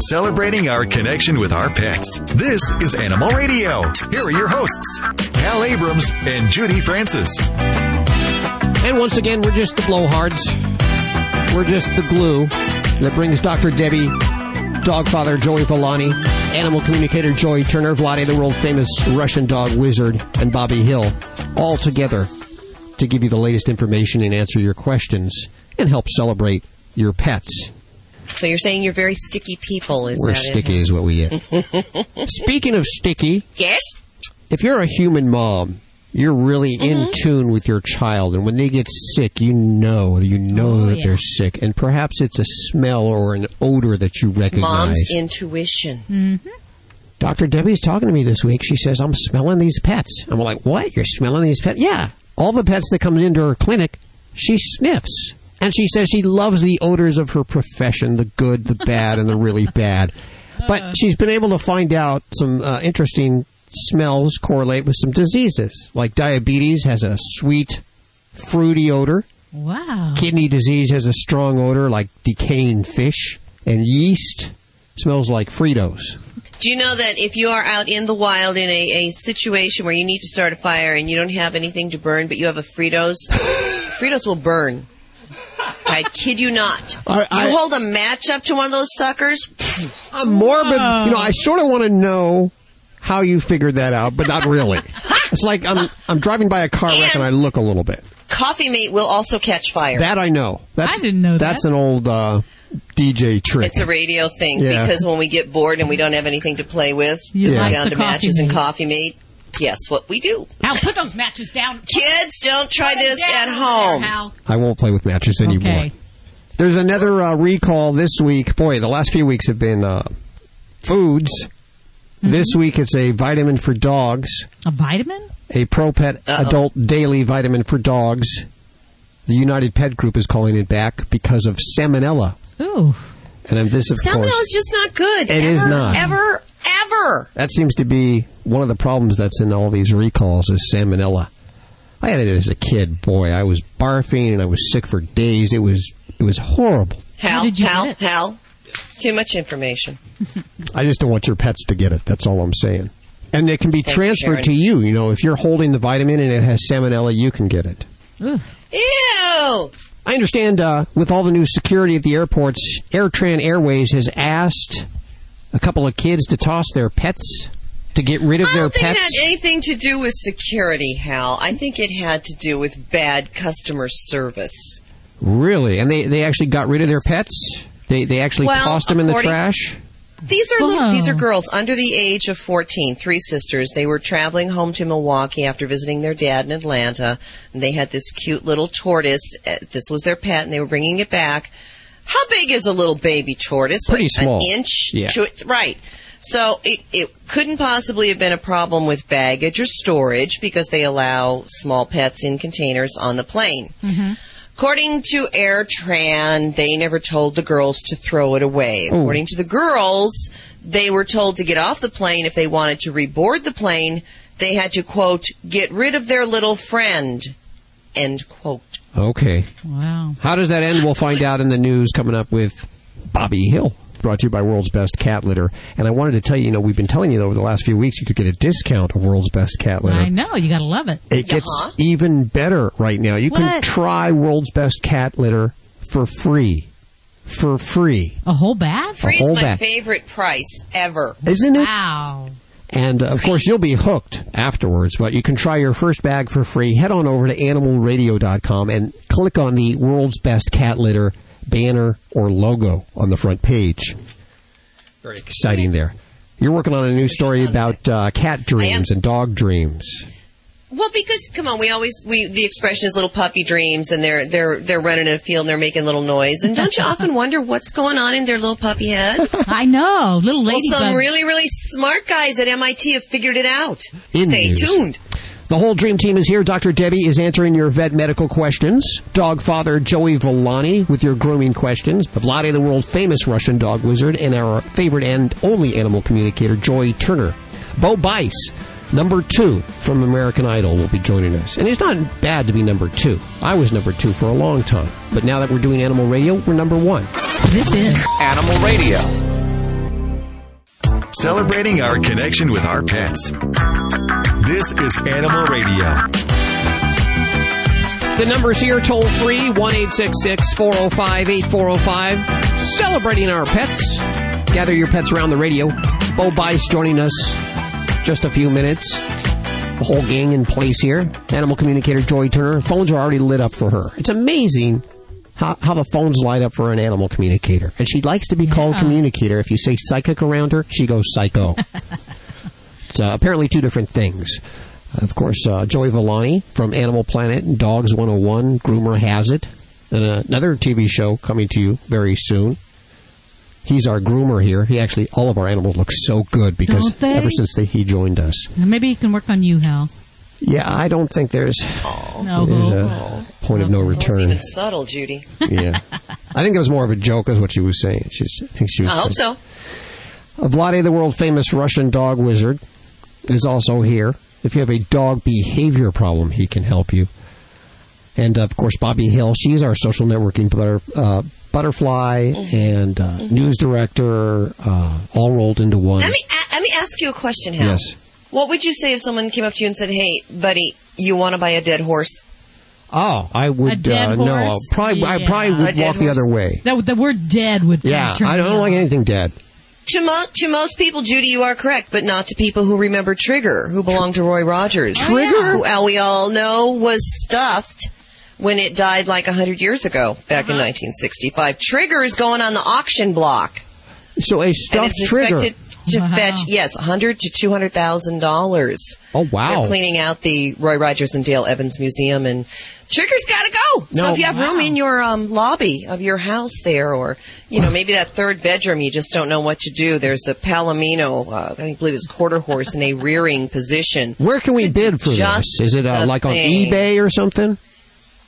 celebrating our connection with our pets. This is Animal Radio. Here are your hosts, Hal Abrams and Judy Francis. And once again, we're just the blowhards. We're just the glue that brings Dr. Debbie, Dogfather Joey Villani, animal communicator Joy Turner, Vlade, the world famous Russian dog wizard, and Bobby Hill, all together to give you the latest information and answer your questions and help celebrate your pets. So you're saying you're very sticky people, is We're that sticky, it? is what we get. Speaking of sticky, Yes. if you're a human mom, you're really in mm-hmm. tune with your child, and when they get sick, you know, you know oh, that they're sick, and perhaps it's a smell or an odor that you recognize. Mom's intuition. Mm-hmm. Dr. Debbie's talking to me this week. She says, I'm smelling these pets. I'm like, what? You're smelling these pets? Yeah. All the pets that come into her clinic, she sniffs. And she says she loves the odors of her profession, the good, the bad, and the really bad. But she's been able to find out some uh, interesting smells correlate with some diseases. Like diabetes has a sweet, fruity odor. Wow. Kidney disease has a strong odor like decaying fish. And yeast smells like Fritos. Do you know that if you are out in the wild in a, a situation where you need to start a fire and you don't have anything to burn, but you have a Fritos, Fritos will burn. I kid you not. I- I- you hold a match up to one of those suckers. I'm morbid. You know, I sort of want to know how you figured that out, but not really. it's like I'm I'm driving by a car wreck and I look a little bit. Coffee mate will also catch fire. That I know. That's, I didn't know that. That's an old uh, DJ trick. It's a radio thing Yeah. because when we get bored and we don't have anything to play with, You Yeah. we're like down to coffee matches and coffee mate. Guess what we do? Hal, put those matches down. Kids, don't try Put 'em this at home. there, I won't play with matches anymore. Okay. There's another uh, recall this week. Boy, the last few weeks have been uh, foods. Mm-hmm. This week it's a vitamin for dogs, A vitamin? a Pro Pet Uh-oh. adult daily vitamin for dogs. The United Pet Group is calling it back because of salmonella. Ooh. And um, this, of Salmonella course, is just not good. It ever, is not. Ever, ever. That seems to be one of the problems that's in all these recalls is salmonella. I had it as a kid. Boy, I was barfing and I was sick for days. It was it was horrible. Hal, did you Hal, get? Hal. Too much information. I just don't want your pets to get it. That's all I'm saying. And it can be Thanks, transferred Sharon. to you. You know, if you're holding the vitamin and it has salmonella, you can get it. Ooh. Ew. I understand uh, with all the new security at the airports, AirTran Airways has asked a couple of kids to toss their pets to get rid of I their don't think pets. it had anything to do with security, Hal. I think it had to do with bad customer service. Really? And they, they actually got rid of their pets? They they actually Well, tossed them in the trash? These are little, these are girls under the age of 14, three sisters. They were traveling home to Milwaukee after visiting their dad in Atlanta, and they had this cute little tortoise. Uh, This was their pet, and they were bringing it back. How big is a little baby tortoise? Pretty What, small. An inch? Yeah. to- right. So it, it couldn't possibly have been a problem with baggage or storage because they allow small pets in containers on the plane. Mm-hmm. According to AirTran, they never told the girls to throw it away. Oh. According to the girls, they were told to get off the plane if they wanted to reboard the plane. They had to, quote, get rid of their little friend, end quote. Okay. Wow. How does that end? We'll find out in the news coming up with Bobby Hill. Brought to you by World's Best Cat Litter. And I wanted to tell you, you know, we've been telling you though over the last few weeks you could get a discount of World's Best Cat Litter. I know. You got to love it. It gets Uh-huh. even better right now. You can try World's Best Cat Litter for free. For free. A whole bath? Free's whole my bag. favorite price ever. Isn't it? Wow. And uh, of course, you'll be hooked afterwards, but you can try your first bag for free. Head on over to animalradio.com and click on the World's Best Cat Litter banner or logo on the front page. Very exciting there. You're working on a new story about uh, cat dreams and dog dreams. Well, because come on, we always we the expression is little puppy dreams, and they're they're they're running in a field and they're making little noise. And don't you often wonder what's going on in their little puppy head? I know. Little lady. Well, ladybug. some really really smart guys at MIT have figured it out. In Stay news. tuned. The whole dream team is here. Dr. Debbie is answering your vet medical questions. Dog father Joey Villani with your grooming questions. Vlade, the world famous Russian dog wizard, and our favorite and only animal communicator, Joy Turner. Bo Bice, number two from American Idol, will be joining us. And it's not bad to be number two. I was number two for a long time. But now that we're doing animal radio, we're number one. This is Animal Radio. celebrating our connection with our pets. This is Animal Radio. The number's here, toll free, 1 405 8405. Celebrating our pets. Gather your pets around the radio. Bo Bice joining us just a few minutes. The whole gang in place here. Animal communicator Joy Turner. Phones are already lit up for her. It's amazing how, how the phones light up for an animal communicator. And she likes to be called communicator. If you say psychic around her, she goes psycho. it's uh, apparently two different things. Of course, uh, Joey Villani from Animal Planet and Dogs 101, Groomer Has It, and uh, another TV show coming to you very soon. He's our groomer here. He actually, all of our animals look so good because Don't they? ever since they, he joined us. Maybe he can work on you, Hal. Yeah, I don't think there's, No. there's a point of no It's return. even subtle, Judy. yeah, I think it was more of a joke, is what she was saying. She's, I think she was. I hope so. Vlade, the world famous Russian dog wizard, is also here. If you have a dog behavior problem, he can help you. And of course, Bobby Hill, she's our social networking butter, uh, butterfly and uh, news director, uh, all rolled into one. Let me a- let me ask you a question, Hal. Yes. What would you say if someone came up to you and said, "Hey, buddy, you want to buy a dead horse?" Oh, I would uh, no, horse? probably I probably would dead walk the other way. That, the word dead would Yeah, turn I don't like off. anything dead. To, mo- to most people, Judy, you are correct, but not to people who remember Trigger, who belonged to Roy Rogers. Trigger? Who, uh, we all know, was stuffed when it died like 100 years ago, back in 1965. Trigger is going on the auction block. So a stuffed it's trigger. expected to Wow. fetch, yes, 100 to $200,000. Oh wow! They're cleaning out the Roy Rogers and Dale Evans Museum, and Trigger's got to go. No. so if you have room in your um, lobby of your house there, or you know maybe that third bedroom, you just don't know what to do. There's a Palomino, uh, I think, believe it's quarter horse in a rearing position. Where can we bid for Just this? Is it uh, like on eBay or something?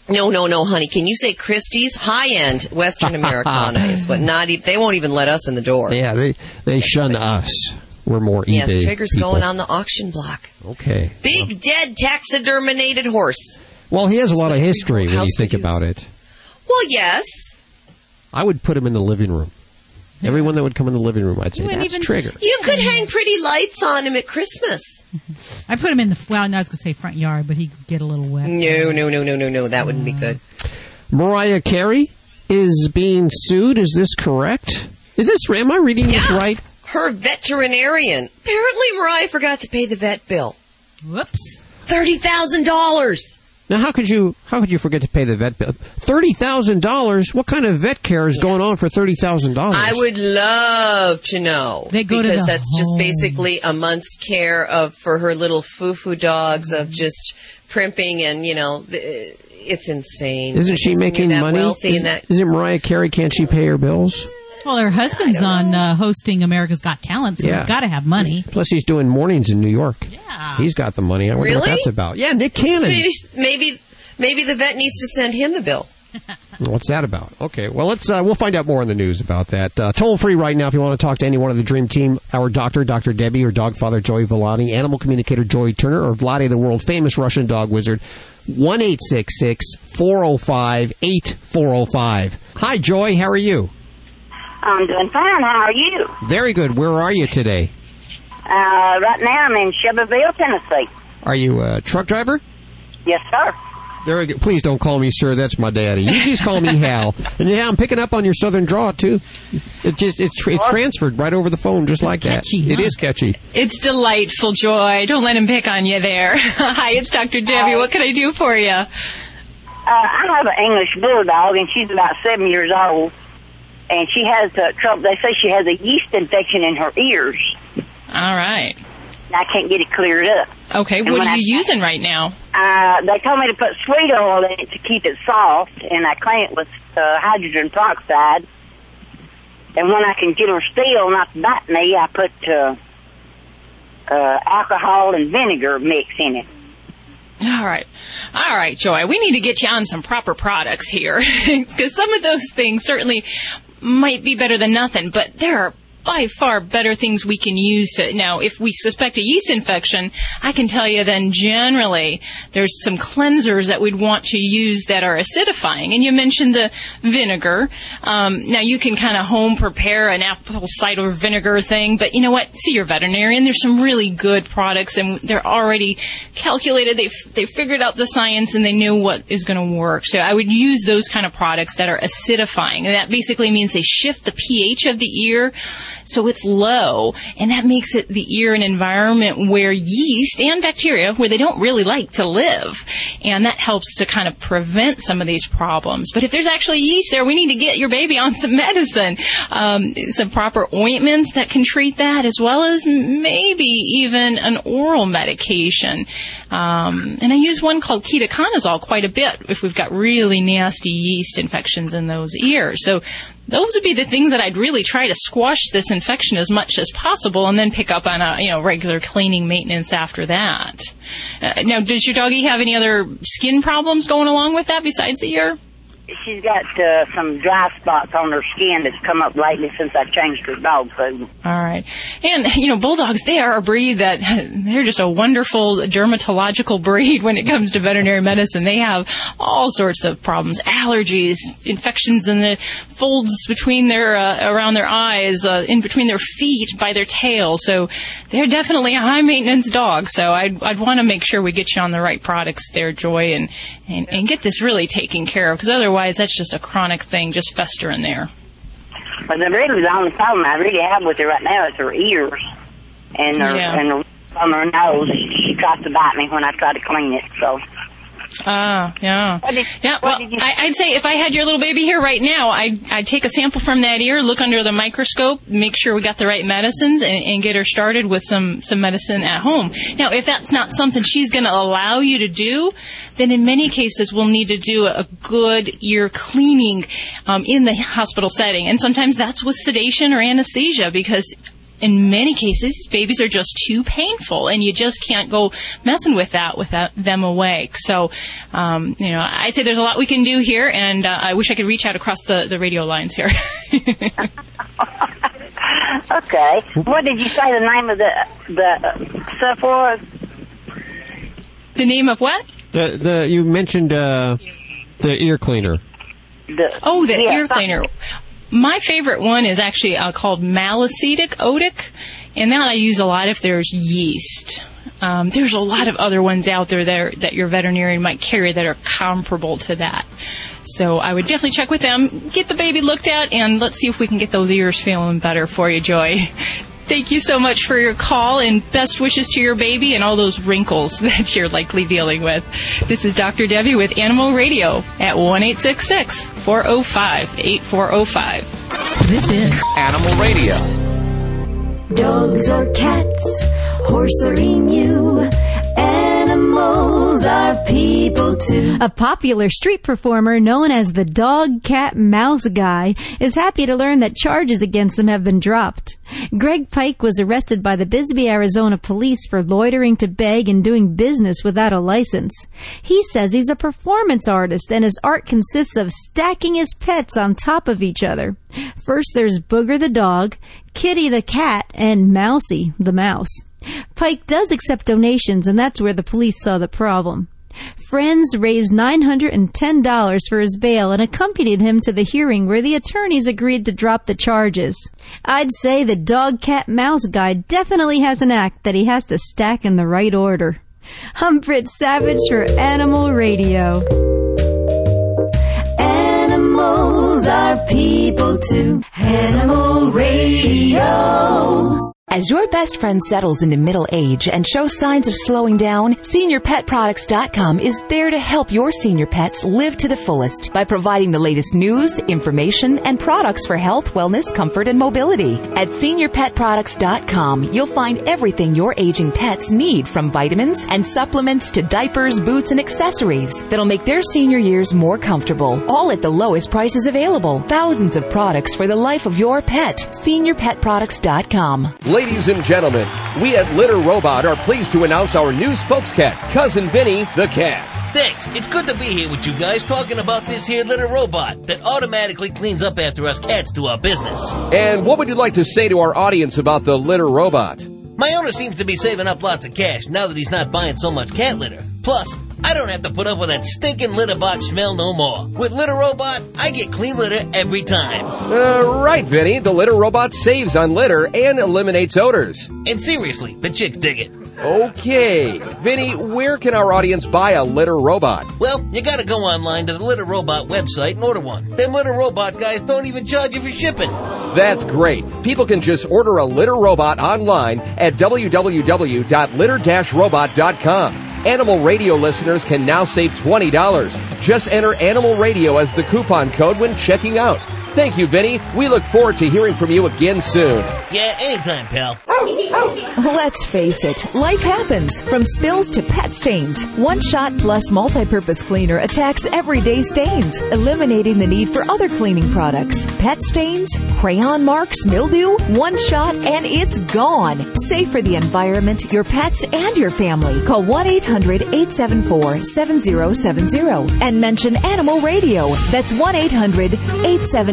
No, no, no, honey. Can you say Christie's high end Western Americana is what? Not even they won't even let us in the door. Yeah, they they shun us. We're more yes, eBay Trigger's people. going on the auction block. Okay. Big dead taxiderminated horse. Well, he has a lot of history when you think about it. Well, yes. I would put him in the living room. Everyone that would come in the living room, I'd say, that's even- Trigger. You could hang pretty lights on him at Christmas. I put him in the, well, no, I was going to say front yard, but he'd get a little wet. No, no, no, no, no, no. That wouldn't be good. Uh, Mariah Carey is being sued. Is this correct? Is this, am I reading this Yeah. right? Her veterinarian. Apparently, Mariah forgot to pay the vet bill. Whoops. Thirty thousand dollars. Now, how could you, how could you forget to pay the vet bill? $30,000? What kind of vet care is going on for $30,000? I would love to know They go to because the that's just basically a month's care of for her little foo-foo dogs of just primping and you know it's insane. Isn't she Because when making that money? Wealthy Is, and that isn't Mariah Carey, can't she pay her bills? Well, her husband's on uh, hosting America's Got Talent, so Yeah. we've got to have money. Plus, he's doing mornings in New York. Yeah. He's got the money. I wonder what that's about. Yeah, Nick Cannon. maybe maybe maybe the vet needs to send him the bill. What's that about? Okay, well let's uh, we'll find out more in the news about that. Uh, toll free right now if you want to talk to any one of the Dream Team, our doctor, Dr. Debbie, or dog father Joey Villani, animal communicator Joey Turner, or Vlade, the world famous Russian dog wizard. One eight six six four zero five eight four zero five. Hi, Joy. How are you? I'm doing fine. How are you? Very good. Where are you today? Uh, right now I'm in Shelbyville, Tennessee. Are you a truck driver? Yes, sir. Very good. Please don't call me sir. That's my daddy. You just call me Hal. And yeah, I'm picking up on your southern draw too. It just it's, tra- it's transferred right over the phone just like catchy, that. It huh? is catchy. It's delightful, Joy. Don't let him pick on you there. Hi, it's Dr. Debbie. What can I do for you? Uh, I have an English bulldog, and she's about seven years old. And she has uh, trouble. They say she has a yeast infection in her ears. All right. I can't get it cleared up. Okay, And what are I- you using right now? Uh, they told me to put sweet oil in it to keep it soft, and I clean it with uh, hydrogen peroxide. And when I can get her still not to bite me, I put uh, uh, alcohol and vinegar mix in it. All right. All right, Joy. We need to get you on some proper products here. Because some of those things certainly might be better than nothing, but there are by far better things we can use to now if we suspect a yeast infection i can tell you then generally there's some cleansers that we'd want to use that are acidifying. And you mentioned the vinegar. Um, now you can kind of home prepare an apple cider vinegar thing but you know what? See your veterinarian. There's some really good products and they're already calculated. They've, they figured out the science and they know what is going to work. So i would use those kind of products that are acidifying. And that basically means they shift the ph of the ear so it's low, and that makes it the ear an environment where yeast and bacteria, where they don't really like to live, and that helps to kind of prevent some of these problems. But if there's actually yeast there, we need to get your baby on some medicine, um, some proper ointments that can treat that, as well as maybe even an oral medication. Um, and I use one called ketoconazole quite a bit if we've got really nasty yeast infections in those ears. So those would be the things that I'd really try to squash this infection as much as possible and then pick up on a, you know, regular cleaning maintenance after that. Uh, now, does your doggy have any other skin problems going along with that besides the ear? She's got uh, some dry spots on her skin that's come up lately since I changed her dog food. All right. And, you know, bulldogs, they are a breed that they're just a wonderful dermatological breed when it comes to veterinary medicine. They have all sorts of problems, allergies, infections in the folds between their, uh, around their eyes, uh, in between their feet, by their tail. So they're definitely a high maintenance dog. So I'd, I'd want to make sure we get you on the right products there, Joy, and, and, and get this really taken care of because otherwise Otherwise, that's just a chronic thing, just festering there. But the really the only problem I really have with her right now is her ears and her Yeah. and her, from her nose. She tries to bite me when I try to clean it. So Ah, yeah. Did- yeah, well, I, I'd say if I had your little baby here right now, I'd, I'd take a sample from that ear, look under the microscope, make sure we got the right medicines, and, and get her started with some, some medicine at home. Now, if that's not something she's going to allow you to do, then in many cases we'll need to do a good ear cleaning um, in the hospital setting. And sometimes that's with sedation or anesthesia because in many cases, babies are just too painful, and you just can't go messing with that without them awake. So, um, you know, I'd say there's a lot we can do here, and uh, I wish I could reach out across the, the radio lines here. okay, what did you say the name of the the stuff was? the name of what? The the you mentioned uh, the ear cleaner. The, Oh, the yeah, ear cleaner. My favorite one is actually uh, called Malacetic Otic, and that I use a lot if there's yeast. Um, there's a lot of other ones out there that, are, that your veterinarian might carry that are comparable to that. So I would definitely check with them, get the baby looked at, and let's see if we can get those ears feeling better for you, Joy. Thank you so much for your call and best wishes to your baby and all those wrinkles that you're likely dealing with. This is Dr. Debbie with Animal Radio at 1 405 8405. This is Animal Radio. Dogs or cats, horse or emu, animals are people too. A popular street performer known as the Dog Cat Mouse Guy is happy to learn that charges against him have been dropped. Greg Pike was arrested by the Bisbee, Arizona police for loitering to beg and doing business without a license. He says he's a performance artist and his art consists of stacking his pets on top of each other. First there's Booger the dog, Kitty the cat, and Mousy the mouse. Pike does accept donations and that's where the police saw the problem. Friends raised $910 for his bail and accompanied him to the hearing where the attorneys agreed to drop the charges. I'd say the dog cat mouse guy definitely has an act that he has to stack in the right order. I'm Britt Savage for Animal Radio. Animals are people too. Animal Radio. As your best friend settles into middle age and shows signs of slowing down, SeniorPetProducts.com is there to help your senior pets live to the fullest by providing the latest news, information, and products for health, wellness, comfort, and mobility. At SeniorPetProducts.com, you'll find everything your aging pets need from vitamins and supplements to diapers, boots, and accessories that'll make their senior years more comfortable, all at the lowest prices available. Thousands of products for the life of your pet. SeniorPetProducts.com. Ladies and gentlemen, we at Litter Robot are pleased to announce our new spokescat, Cousin Vinny the Cat. Thanks. It's good to be here with you guys talking about this here Litter robot that automatically cleans up after us cats do our business. And what would you like to say to our audience about the litter robot? My owner seems to be saving up lots of cash now that he's not buying so much cat litter. Plus, I don't have to put up with that stinking litter box smell no more. With Litter Robot, I get clean litter every time. Uh, right, Vinny. The litter robot saves on litter and eliminates odors. And seriously, the chicks dig it. Okay. Vinny, where can our audience buy a litter robot? Well, you gotta go online to the Litter Robot website and order one. Them Litter Robot guys don't even charge you for shipping. That's great. People can just order a litter robot online at www.litter-robot.com. Animal Radio listeners can now save $20. Just enter Animal Radio as the coupon code when checking out. Thank you, Vinny. We look forward to hearing from you again soon. Yeah, anytime, pal. Let's face it, life happens. From spills to pet stains, One Shot Plus Multi-Purpose Cleaner attacks everyday stains, eliminating the need for other cleaning products. Pet stains, crayon marks, mildew, One Shot, and it's gone. Safe for the environment, your pets, and your family. Call 1-800-874-7070 and mention Animal Radio. That's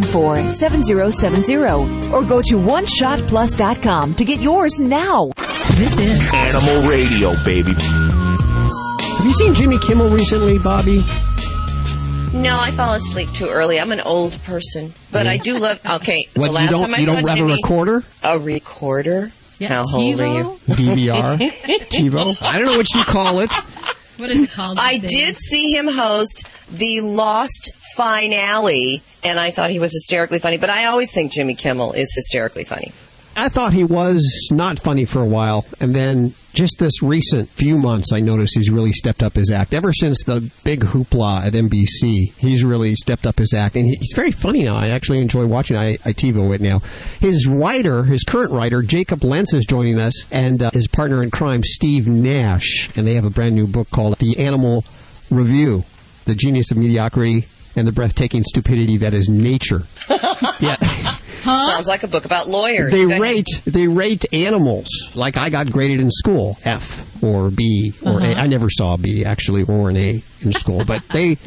1-800-874-7070 or go to oneshotplus.com to get yours now. This is Animal Radio, baby. Have you seen Jimmy Kimmel recently, Bobby? No, I fall asleep too early. I'm an old person, but I do love. Okay, What, the you last don't- time I you saw don't have a recorder? A recorder? Yeah, How old are you? DVR? TiVo? I don't know what you call it. What is it called? I these did see him host the Lost finale, and I thought he was hysterically funny. But I always think Jimmy Kimmel is hysterically funny. I thought he was not funny for a while, and then just this recent few months, I noticed he's really stepped up his act. Ever since the big hoopla at NBC, he's really stepped up his act, and he's very funny now. I actually enjoy watching. I, I TiVo it now. His writer, his current writer, Jacob Lentz, is joining us, and uh, his partner in crime, Steve Nash, and they have a brand new book called The Animal Review: The Genius of Mediocrity and the Breathtaking Stupidity That Is Nature. yeah. Sounds like a book about lawyers. They Go ahead. rate they rate animals like I got graded in school F or B or A. Uh-huh. I never saw a B actually or an A in school, but they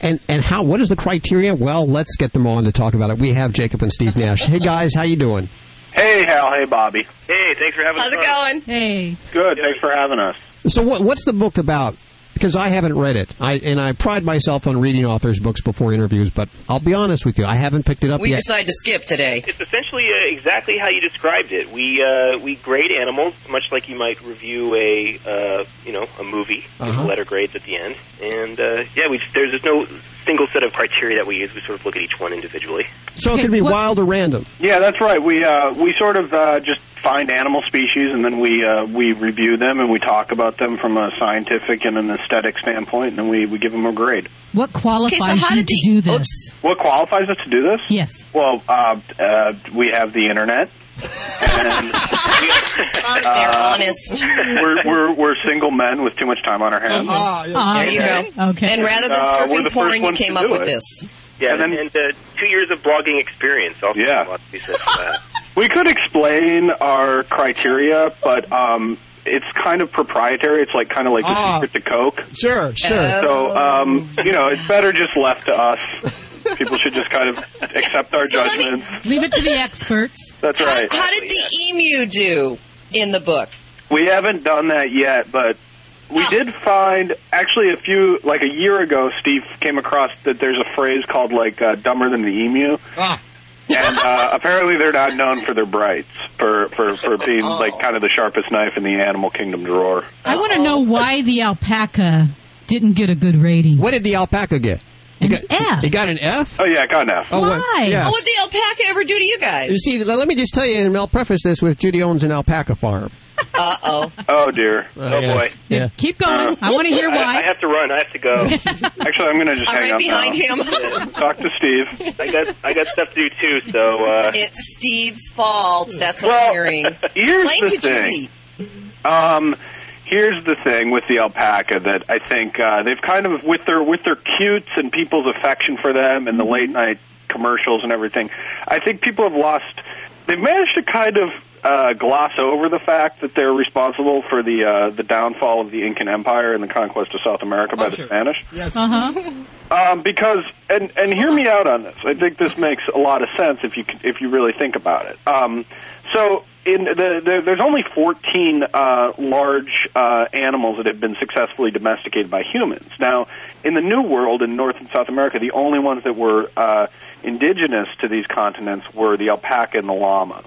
and and how what is the criteria? Well, let's get them on to talk about it. We have Jacob and Steve Nash. Hey guys, how you doing? Hey, Hal. Hey, Bobby. Hey, thanks for having us. How's it going? Hey. Good. Thanks for having us. So what what's the book about? Because I haven't read it. I and I pride myself on reading authors' books before interviews, but I'll be honest with you, I haven't picked it up We yet. We decided to skip today. It's essentially uh, exactly how you described it. We uh, we grade animals much like you might review a uh, you know a movie with Uh-huh. letter grades at the end. And uh, yeah, we there's just no single set of criteria that we use. We sort of look at each one individually. so it could be wild or random. Yeah, that's right. We uh, we sort of uh, just find animal species and then we uh, we review them and we talk about them from a scientific and an aesthetic standpoint, and then we, we give them a grade. What qualifies Okay, so how you did to do this? What qualifies us to do this? Yes. Well, uh, uh, we have the internet. And They're honest. we're, we're we're single men with too much time on our hands. Ah, There you go. Okay. And rather than Uh, we're surfing the porn, first you came to up do with it. this. Yeah, and, and uh, two years of blogging experience also. Yeah. Lots to be said for that. We could explain our criteria, but um, it's kind of proprietary. It's like kind of like the Ah. secret to Coke. Sure, sure. So, um, you know, it's better just left to us. People should just kind of accept our So let me- judgments. Leave it to the experts. That's right. how did the emu do in the book? We haven't done that yet, but we did find actually a few like a year ago. Steve came across that there's a phrase called like uh, "dumber than the emu," Ah. And uh, apparently they're not known for their brights, for for for being like kind of the sharpest knife in the animal kingdom drawer. I want to know why the alpaca didn't get a good rating. What did the alpaca get? An got, F. He got an F? Oh yeah, it got enough. Oh, what- Why? yeah. What would the alpaca ever do to you guys? You see, let me just tell you, and I'll preface this with Judy owns an alpaca farm. Uh oh. Oh dear. Oh boy. Yeah. Keep going. I want to hear I, I have to run. I have to go. Actually, I'm going to just I'm hang right up behind now. him. Talk to Steve. I got I got stuff to do too. So uh, It's Steve's fault. That's what Well, I'm hearing. Here's Explain the to thing. Judy. Um, here's the thing with the alpaca that I think uh, they've kind of with their with their cutes and people's affection for them and the late night commercials and everything. I think people have lost. They've managed to kind of uh, gloss over the fact that they're responsible for the uh, the downfall of the Incan Empire and the conquest of South America by the Spanish. Yes. Uh huh. Um, because and and hear me out on this. I think this makes a lot of sense if you if you really think about it. Um, so in the, the there's only 14 uh, large uh, animals that have been successfully domesticated by humans. Now, in the New World in North and South America, the only ones that were uh, indigenous to these continents were the alpaca and the llama.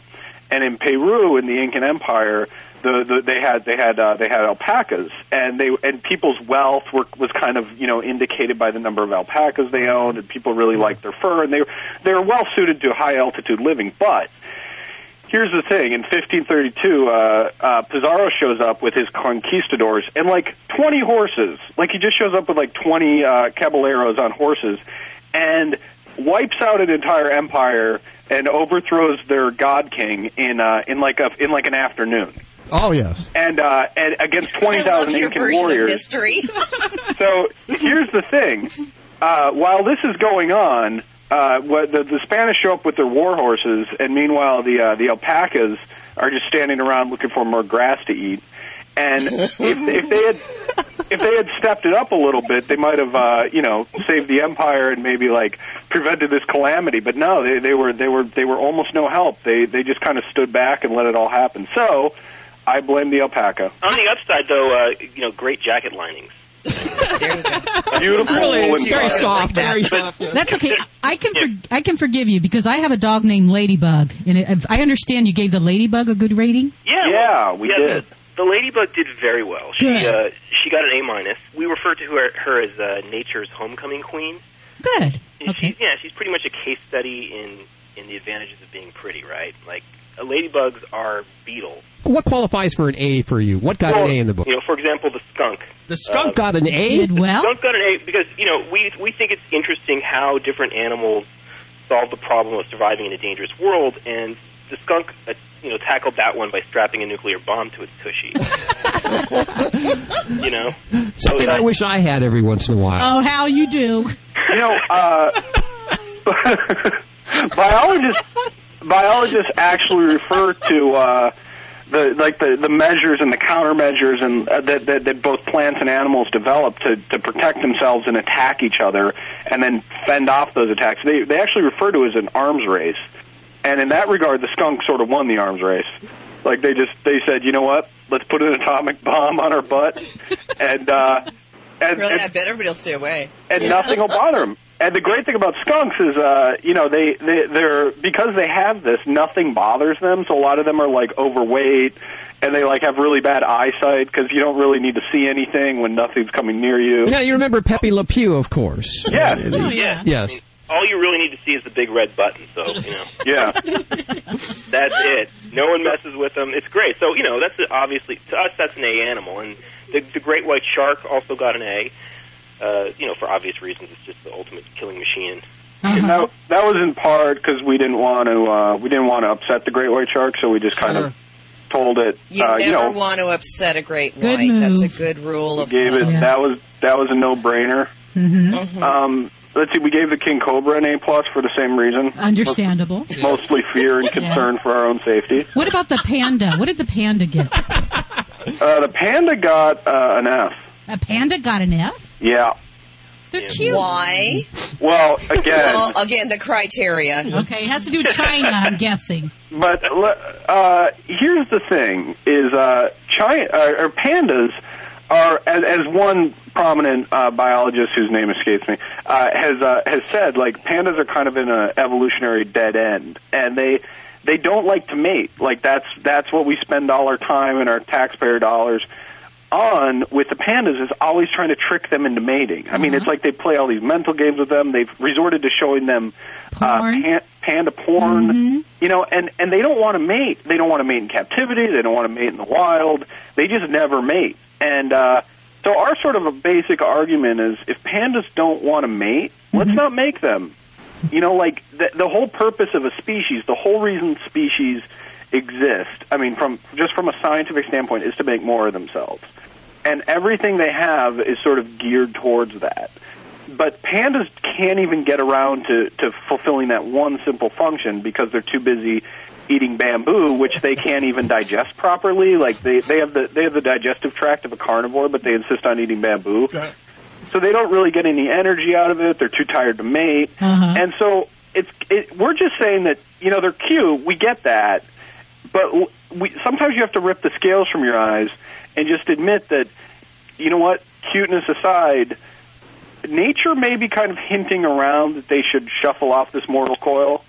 And in Peru, in the Incan Empire, the, the they had they had uh, they had alpacas, and they and people's wealth were, was kind of you know indicated by the number of alpacas they owned, and people really liked their fur, and they they were well suited to high altitude living. But here's the thing: in 1532, uh, uh, Pizarro shows up with his conquistadors and like 20 horses. Like he just shows up with like 20 uh, caballeros on horses, and wipes out an entire empire and overthrows their god king in uh, in like a in like an afternoon. Oh yes. And uh, and against twenty thousand I love thousand your Incan version of warriors. history. So here's the thing: uh, while this is going on, uh, what the, the Spanish show up with their war horses, and meanwhile the uh, the alpacas are just standing around looking for more grass to eat. And if, if they had if they had stepped it up a little bit, they might have uh, you know saved the empire and maybe like prevented this calamity. But no, they, they were they were they were almost no help. They they just kind of stood back and let it all happen. So I blame the alpaca. On the upside, though, uh, you know, great jacket linings. Beautiful Really, woolen very soft, very soft. yeah. That's okay. I can for, I can forgive you because I have a dog named Ladybug, and it, I understand you gave the Ladybug a good rating. Yeah, Yeah, we yeah, did. The, the ladybug did very well. She Good. uh, she got an A minus. We refer to her, her as uh, nature's homecoming queen. Good. And Okay. She's, yeah, she's pretty much a case study in in the advantages of being pretty, right? Like uh, ladybugs are beetles. What qualifies for an A for you? What got Well, an A in the book? You know, for example, the skunk. The skunk uh, got an A. Did well. Skunk got an A because you know we we think it's interesting how different animals solve the problem of surviving in a dangerous world, and the skunk, uh, you know, tackled that one by strapping a nuclear bomb to its tushy. you know, Something So I that- wish I had every once in a while. Oh, how you do? You know, uh, biologists biologists actually refer to uh, the like the, the measures and the countermeasures and uh, that, that that both plants and animals develop to to protect themselves and attack each other and then fend off those attacks. They they actually refer to it as an arms race, and in that regard, the skunk sort of won the arms race. Like they just they said, you know what? Let's put an atomic bomb on our butt, and uh, and, really, and I bet everybody will stay away. and nothing will bother them. And the great thing about skunks is, uh, you know, they, they they're because they have this, nothing bothers them. So a lot of them are like overweight, and they like have really bad eyesight because you don't really need to see anything when nothing's coming near you. Now you remember Pepe Le Pew, of course. Yeah. Uh, Oh yeah. Yes. All you really need to see is the big red button. So you know. Yeah, That's it. No one messes with them. It's great. So you know, that's obviously to us that's an A animal, and the, the great white shark also got an A. Uh, you know, for obvious reasons, it's just the ultimate killing machine. and that, that was in part because we didn't want to uh, we didn't want to upset the great white shark, so we just kind of told it. You uh, never you know, want to upset a great white. That's a good rule of gave it thumb. Yeah. that was that was a no brainer. Mm-hmm. Um, let's see, we gave the king cobra an A plus for the same reason. Understandable. Mostly fear and concern for our own safety. What about the panda? What did the panda get? Uh, the panda got uh, an F. A panda got an F. Yeah. They're cute. Why? Well, again, Well, again, the criteria. Okay, it has to do with China, I'm guessing. but uh, here's the thing: is uh, China uh, or pandas are, as, as one prominent uh, biologist whose name escapes me uh, has uh, has said, like pandas are kind of in an evolutionary dead end, and they they don't like to mate. Like that's that's what we spend all our time and our taxpayer dollars on with the pandas is always trying to trick them into mating. I mean, it's like they play all these mental games with them. They've resorted to showing them uh, pan- panda porn, you know, and and they don't want to mate. They don't want to mate in captivity. They don't want to mate in the wild. They just never mate. And uh, so our sort of a basic argument is if pandas don't want to mate, let's not make them. You know, like the, the whole purpose of a species, the whole reason species exist. I mean, from just from a scientific standpoint, is to make more of themselves, and everything they have is sort of geared towards that. But pandas can't even get around to, to fulfilling that one simple function because they're too busy eating bamboo, which they can't even digest properly. Like they they have the they have the digestive tract of a carnivore, but they insist on eating bamboo. So they don't really get any energy out of it. They're too tired to mate, uh-huh. and so it's it, we're just saying that you know they're cute. We get that, but we sometimes you have to rip the scales from your eyes and just admit that you know what cuteness aside nature may be kind of hinting around that they should shuffle off this mortal coil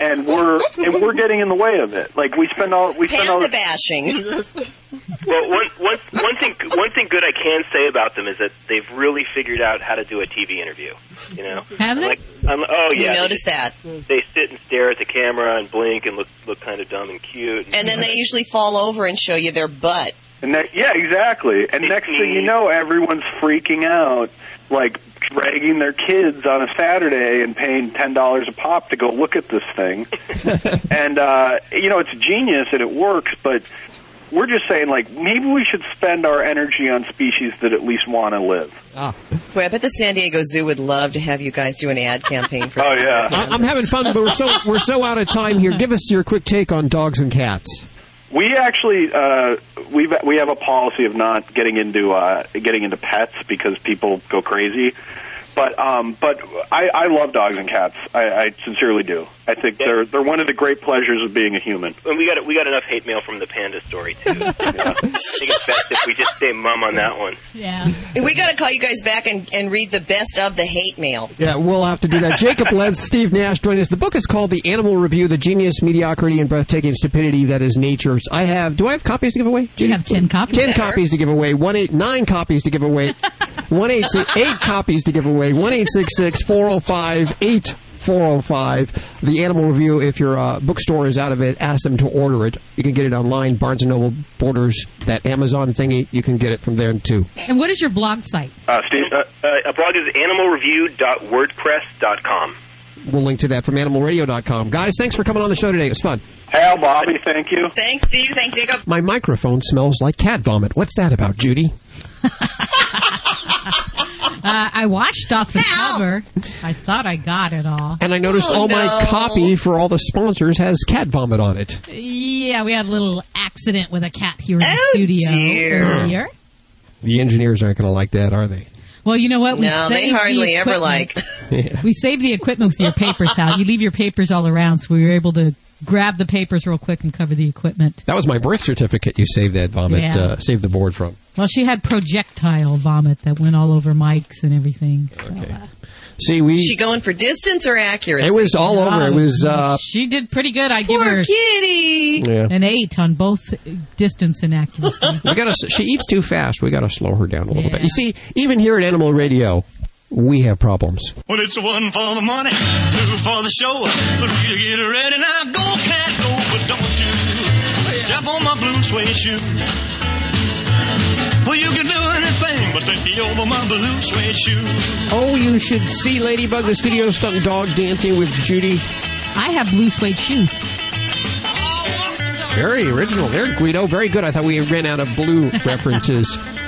and we're and we're getting in the way of it like we spend all we spend all the bashing. Well, one, one, one thing one thing good I can say about them is that they've really figured out how to do a TV interview. You know, Have they? Like, I'm, oh You yeah, they noticed that. They sit and stare at the camera and blink and look look kind of dumb and cute. And then they usually fall over and show you their butt. And ne- yeah, exactly. And next thing you know, everyone's freaking out, like dragging their kids on a Saturday and paying ten dollars a pop to go look at this thing. and uh, you know, it's genius and it works, but we're just saying, like, maybe we should spend our energy on species that at least want to live. Boy, I bet the San Diego Zoo would love to have you guys do an ad campaign for. Oh yeah, I- I'm having fun, but we're so we're so out of time here. Give us your quick take on dogs and cats. We actually uh, we we have a policy of not getting into uh, getting into pets because people go crazy. But um, but I, I love dogs and cats. I, I sincerely do. I think they're they're one of the great pleasures of being a human. And we got we got enough hate mail from the panda story too. I think it's best if we just say mum on that one. Yeah. We got to call you guys back and, and read the best of the hate mail. Yeah, we'll have to do that. Jacob Lentz, Steve Nash join us. The book is called The Animal Review: The Genius, Mediocrity, and Breathtaking Stupidity That Is Nature's. I have. Do I have copies to give away? Do You have 10 copies. Ten Better. copies to give away. One eight nine copies to give away. One eight six eight copies to give away. One eight six six four zero five eight four zero five. The Animal Review. If your uh, bookstore is out of it, ask them to order it. You can get it online. Barnes and Noble, Borders, that Amazon thingy. You can get it from there too. And what is your blog site? Uh, Steve, uh, Uh, a blog is animalreview.wordpress.com. We'll link to that from animalradio.com. Guys, thanks for coming on the show today. It was fun. Hal, Bobby, thank you. Thanks, Steve. Thanks, Jacob. My microphone smells like cat vomit. What's that about, Judy? Uh, I washed off the cover. I thought I got it all. And I noticed Oh, all my no. copy for all the sponsors has cat vomit on it. Yeah, we had a little accident with a cat here in the Oh, studio dear. earlier. The engineers aren't going to like that, are they? Well, you know what? We No, they saved the hardly ever equipment. like. We save the equipment with your papers, Hal. You leave your papers all around, so we were able to grab the papers real quick and cover the equipment. That was my birth certificate you saved that vomit, Yeah. uh, saved the board from. Well, she had projectile vomit that went all over mics and everything. So, uh, See, we. She going for distance or accuracy? it was all over. It was. Uh, she did pretty good. I give Poor her kitty. yeah. an eight on both distance and accuracy. We gotta, she eats too fast. We got to slow her down a little Yeah. bit. You see, even here at Animal Radio, we have problems. Well, it's one for the money, two for the show, three to get ready. Now go, cat, go, but don't you step on my blue suede shoe. Well, you can do anything but take me over my blue suede shoe. Oh, you should see Ladybug, the studio stunt dog, dancing with Judy. I have blue suede shoes. Very original there, Guido. Very good. I thought we ran out of blue references.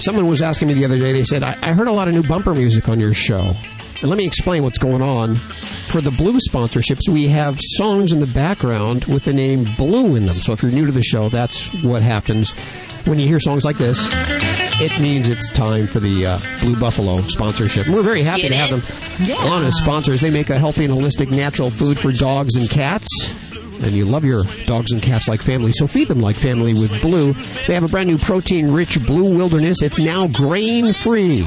Someone was asking me the other day, they said, I, I heard a lot of new bumper music on your show. And let me explain what's going on. For the Blue sponsorships, we have songs in the background with the name Blue in them. So if you're new to the show, that's what happens. When you hear songs like this, it means it's time for the uh, Blue Buffalo sponsorship. And we're very happy Get to have them Yeah. on as sponsors. They make a healthy and holistic natural food for dogs and cats. And you love your dogs and cats like family, so feed them like family with Blue. They have a brand new protein rich Blue Wilderness. It's now grain free.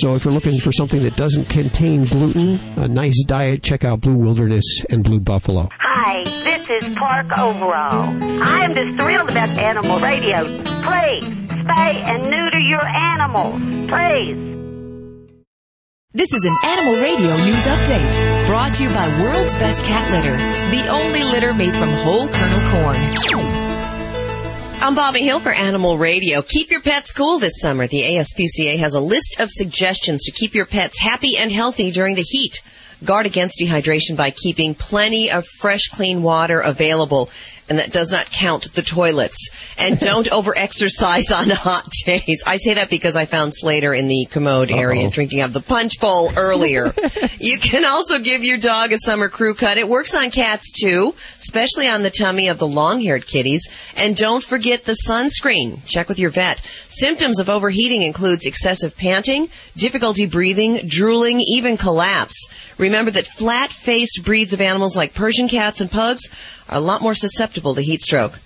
So if you're looking for something that doesn't contain gluten, a nice diet, check out Blue Wilderness and Blue Buffalo. Hi, this is Park Overall. I am just thrilled about Animal Radio. Please, spay and neuter your animals. Please. This is an Animal Radio news update brought to you by World's Best Cat Litter, the only litter made from whole kernel corn. I'm Bobby Hill for Animal Radio. Keep your pets cool this summer. The ASPCA has a list of suggestions to keep your pets happy and healthy during the heat. Guard against dehydration by keeping plenty of fresh, clean water available And that does not count the toilets. And don't overexercise on hot days. I say that because I found Slater in the commode area Uh-oh. drinking out of the punch bowl earlier. you can also give your dog a summer crew cut. It works on cats too, especially on the tummy of the long-haired kitties. And don't forget the sunscreen. Check with your vet. Symptoms of overheating includes excessive panting, difficulty breathing, drooling, even collapse. Remember that flat-faced breeds of animals like Persian cats and pugs are a lot more susceptible to heat stroke.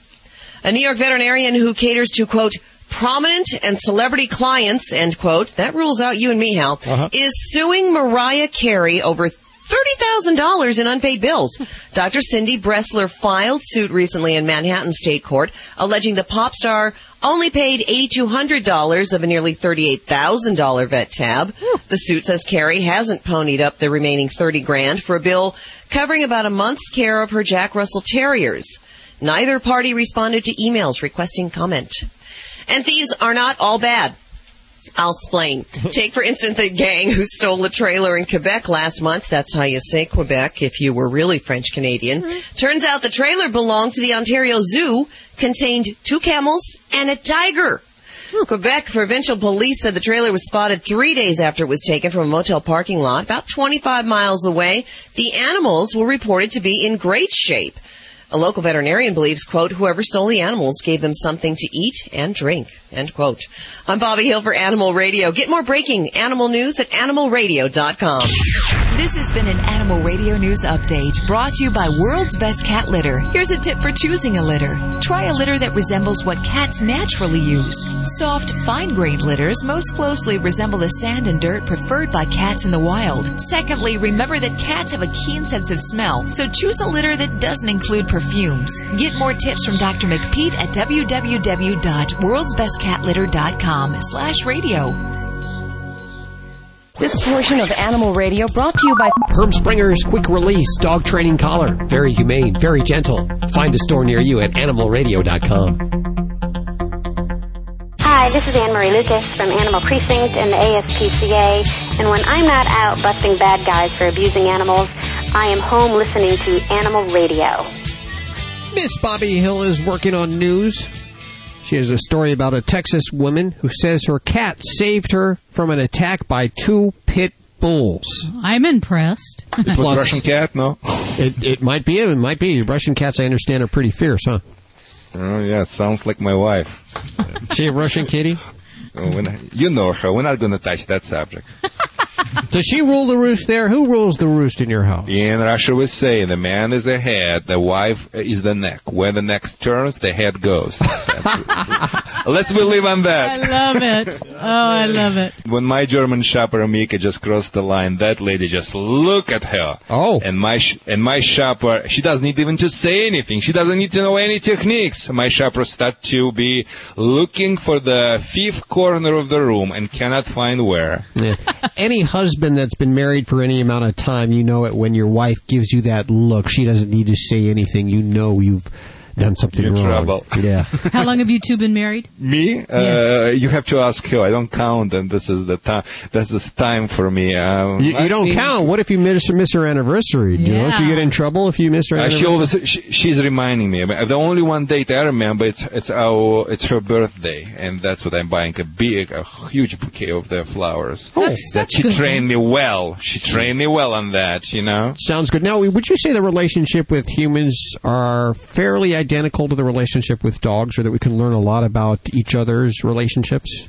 A New York veterinarian who caters to, quote, prominent and celebrity clients, end quote, that rules out you and me, Hal, uh-huh. is suing Mariah Carey over $30,000 in unpaid bills. Dr. Cindy Bressler filed suit recently in Manhattan State Court, alleging the pop star only paid $8,200 of a nearly $38,000 vet tab. The suit says Carey hasn't ponied up the remaining 30 grand for a bill covering about a month's care of her Jack Russell Terriers. Neither party responded to emails requesting comment. And thieves are not all bad. I'll explain. Take, for instance, the gang who stole a trailer in Quebec last month. That's how you say Quebec if you were really French Canadian. Mm-hmm. Turns out the trailer belonged to the Ontario Zoo, contained two camels and a tiger. Quebec provincial police said the trailer was spotted three days after it was taken from a motel parking lot about 25 miles away. The animals were reported to be in great shape. A local veterinarian believes, quote, whoever stole the animals gave them something to eat and drink, end quote. I'm Bobby Hill for Animal Radio. Get more breaking animal news at animalradio.com. This has been an Animal Radio News Update brought to you by World's Best Cat Litter. Here's a tip for choosing a litter. Try a litter that resembles what cats naturally use. Soft, fine-grained litters most closely resemble the sand and dirt preferred by cats in the wild. Secondly, remember that cats have a keen sense of smell, so choose a litter that doesn't include perfumes. Get more tips from Dr. McPeat at www.worldsbestcatlitter.com slash radio. This portion of Animal Radio brought to you by Herm Sprenger's quick release dog training collar. Very humane, very gentle. Find a store near you at animalradio.com. Hi, this is Anne Marie Lucas from Animal Precinct and the ASPCA. And when I'm not out busting bad guys for abusing animals, I am home listening to Animal Radio. Miss Bobby Hill is working on news. She has a story about a Texas woman who says her cat saved her from an attack by two pit bulls. I'm impressed. It was Russian cat, no? It, it might be. It might be. Russian cats, I understand, are pretty fierce, huh? Oh, yeah, sounds like my wife. she a Russian kitty? Oh, when, you know her. We're not going to touch that subject. Does she rule the roost there? Who rules the roost in your house? In Russia, we say the man is the head, the wife is the neck. When the neck turns, the head goes. Let's believe on that. I love it. Oh, I love it. When my German shopper Mika just crossed the line, that lady just look at her. Oh. And my sh- and my shopper, she doesn't need even to say anything. She doesn't need to know any techniques. My shopper start to be looking for the fifth corner of the room and cannot find where. Yeah. any husband that's been married for any amount of time, you know it when your wife gives you that look. She doesn't need to say anything. You know you've done something You're in wrong. trouble. Yeah. How long have you two been married? Me? Uh, you have to ask her. I don't count, and this is the time. This is time for me. Um, You, you don't think- count. What if you miss, miss her anniversary? Do- Don't you get in trouble if you miss her Uh, anniversary? she always she, she's reminding me. The only one date I remember it's it's our it's her birthday, and that's what I'm buying a big, a huge bouquet of the flowers. Oh. that That's- that's she good, trained me well. She trained me well on that. You know. Sounds good. Now, would you say the relationship with humans are fairly identical to the relationship with dogs, or that we can learn a lot about each other's relationships?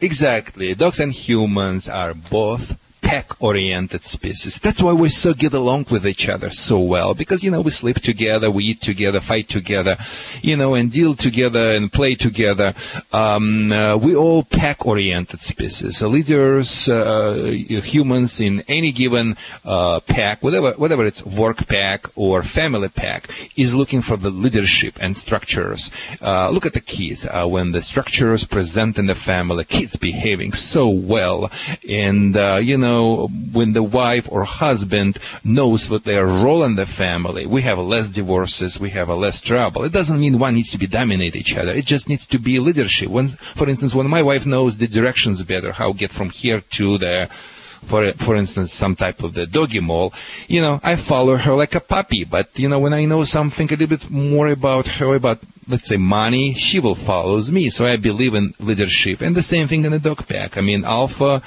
Exactly. Dogs and humans are both pack-oriented species. That's why we so get along with each other so well. Because, you know, we sleep together, we eat together, fight together, you know, and deal together and play together. Um, uh, we all pack-oriented species. So leaders, uh, humans in any given uh, pack, whatever, whatever it's work pack or family pack, is looking for the leadership and structures. Uh, look at the kids. Uh, when the structures present in the family, kids behaving so well. And, uh, you know, when the wife or husband knows what their role in the family, we have less divorces, we have less trouble. It doesn't mean one needs to be dominate each other. It just needs to be leadership. When, for instance, when my wife knows the directions better, how get from here to the for for instance, some type of the doggy mall, you know, I follow her like a puppy. But you know, when I know something a little bit more about her, about let's say money, she will follows me. So I believe in leadership. And the same thing in the dog pack. I mean, alpha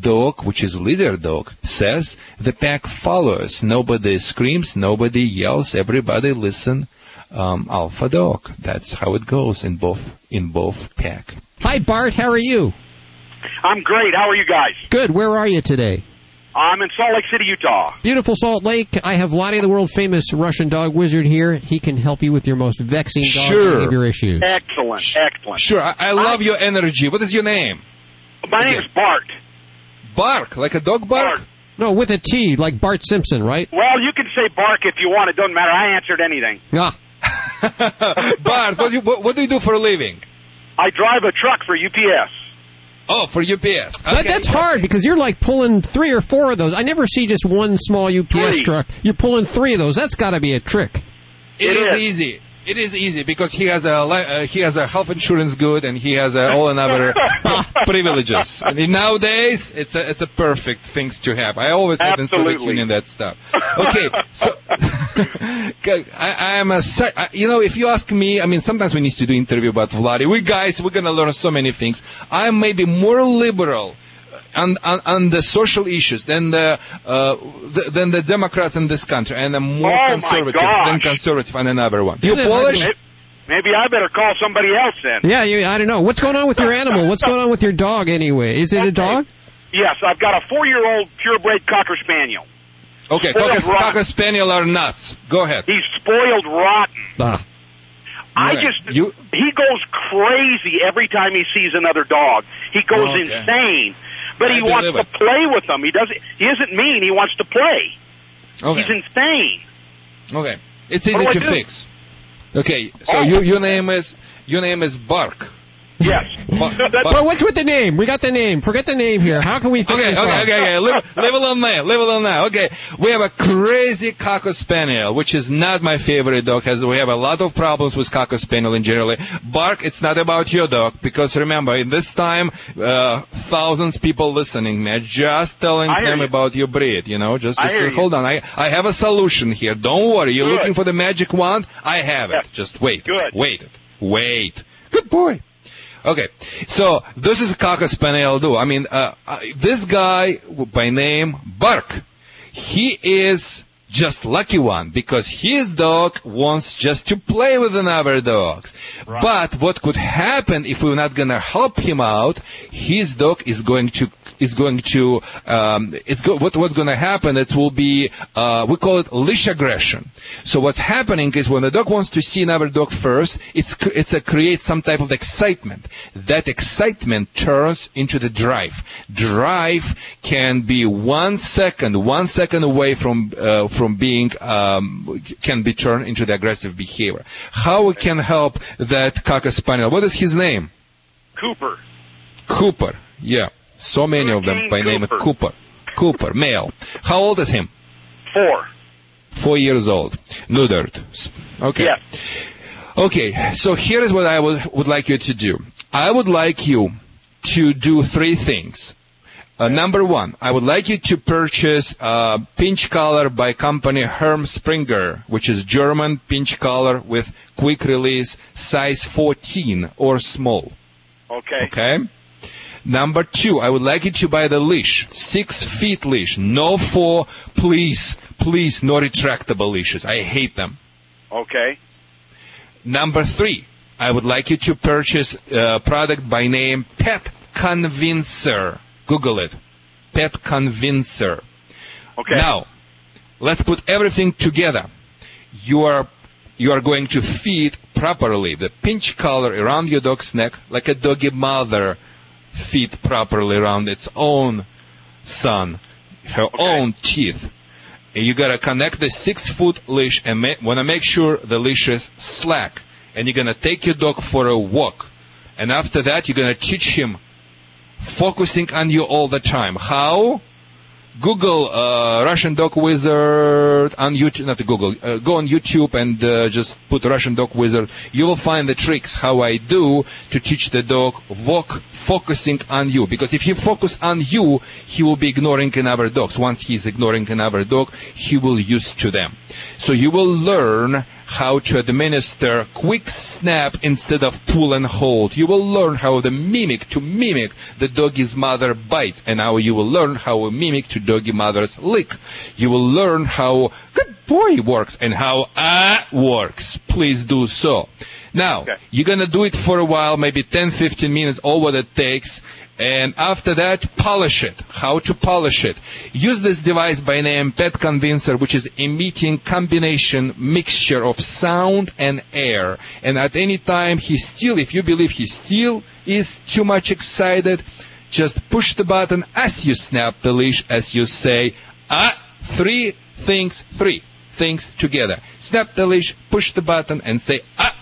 dog, which is leader dog, says the pack follows. Nobody screams, nobody yells, everybody listen. Um, alpha dog. That's how it goes in both in both pack. Hi, Bart. How are you? I'm great. How are you guys? Good. Where are you today? I'm in Salt Lake City, Utah. Beautiful Salt Lake. I have Vladi, the world famous Russian dog wizard here. He can help you with your most vexing dog Sure. behavior issues. Excellent, excellent. Sure, I, I love your energy. What is your name? My name is Bart. Bark, like a dog bark? No, with a T, like Bart Simpson, right? Well, you can say bark if you want. It doesn't matter. I answered anything. Ah. Bart, what do, you, what, what do you do for a living? I drive a truck for UPS. Oh, for UPS. That, that's hard because you're like pulling three or four of those. I never see just one small UPS Three. truck. You're pulling three of those. That's got to be a trick. it is, easy. It is easy because he has a uh, he has a health insurance good and he has uh, all another privileges. Mean, nowadays, it's a it's a perfect things to have. I always have in Soviet. Union that stuff. Okay, so I, I am a you know if you ask me, I mean sometimes we need to do interview about Vladi. We guys we're gonna learn so many things. I'm maybe more liberal. On, on, on the social issues than the, uh, the than the Democrats in this country, and I'm more Oh, conservative than conservative on another one. You Isn't Polish? Maybe I better call somebody else then. Yeah, you, I don't know. What's going on with your animal? What's going on with your dog anyway? Is it a dog? Yes, I've got a four-year-old purebred cocker spaniel. Okay, Cocker, rotten. Cocker Spaniel are nuts. Go ahead. He's spoiled rotten. Ah. I Right. just You- he goes crazy every time he sees another dog. He goes Okay. insane. But he wants to play with them. He doesn't he isn't mean, he wants to play. Okay. He's insane. Okay. It's easy to do? fix. Okay, so Oh. you, your name is your name is Bark. Yes. Well, what's with the name? We got the name. Forget the name here. How can we fix Okay, this okay, okay, okay. Leave it on there. It on there. Okay, we have a crazy Cocker Spaniel, which is not my favorite dog. Has we have a lot of problems with Cocker Spaniel in general. Bark, it's not about your dog because remember, in this time, uh, thousands people listening, man, just telling I them about your breed. You know, just, just uh, hold on. I I have a solution here. Don't worry. You're Good. looking for the magic wand. I have it. Just wait. Good. Wait. Wait. Good boy. Okay, so this is Cocker Spaniel do. I mean, uh, uh, this guy by name Bark, he is just lucky one because his dog wants just to play with another dogs. But what could happen if we're not gonna help him out? His dog is going to is going to um, it's go, what what's going to happen? It will be uh, we call it leash aggression. So what's happening is when the dog wants to see another dog first, it's cr- it's a creates some type of excitement. That excitement turns into the drive. Drive can be one second, one second away from uh, from being um, can be turned into the aggressive behavior. How we can help that cocker spaniel? What is his name? Cooper. Cooper. Yeah. So many of them by name of Cooper. Cooper. Male. How old is him? Four. Four years old. Neutered. Okay. Yes. Okay, so here is what I would, would like you to do. I would like you to do three things. Uh, number one, I would like you to purchase a pinch collar by company Herm Sprenger, which is German pinch collar with quick release, size 14 or small. Okay. Okay. Number two, I would like you to buy the leash, six feet leash, no four, please, please, no retractable leashes. I hate them. Okay. Number three, I would like you to purchase a product by name Pet Convincer. Google it. Pet Convincer. Okay. Now, let's put everything together. You are you are going to feed properly the pinch collar around your dog's neck like a doggy mother feed properly around its own son, her own teeth. And you gotta connect the six foot leash and ma- wanna make sure the leash is slack. And you're gonna take your dog for a walk. And after that, you're gonna teach him focusing on you all the time. How? Google uh, Russian Dog Wizard on YouTube, not Google, uh, go on YouTube and uh, just put Russian Dog Wizard. You will find the tricks how I do to teach the dog walk focusing on you. Because if he focus on you, he will be ignoring another dogs. Once he's ignoring another dog, he will use to them. So you will learn how to administer quick snap instead of pull and hold. You will learn how to mimic to mimic the doggy's mother bites, and now you will learn how to mimic to doggy mother's lick. You will learn how good boy works and how ah works. Please do so. Now, you're gonna do it for a while, maybe 10, 15 minutes, all what it takes, and after that, polish it. How to polish it? Use this device by name Pet Convincer, which is emitting combination mixture of sound and air. And at any time he still, if you believe he still is too much excited, just push the button as you snap the leash, as you say, ah, three things, three things together. Snap the leash, push the button, and say, ah,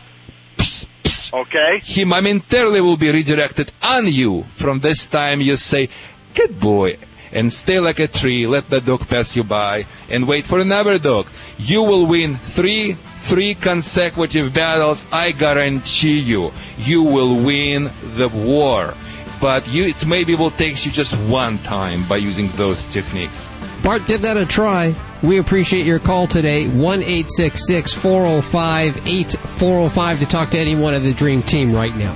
Okay. he momentarily will be redirected on you. From this time, you say, "Good boy," and stay like a tree. Let the dog pass you by, and wait for another dog. You will win three, three consecutive battles. I guarantee you, you will win the war. But you, it maybe will take you just one time by using those techniques. Bart, give that a try. We appreciate your call today. 1 405 8405 to talk to anyone of the Dream Team right now.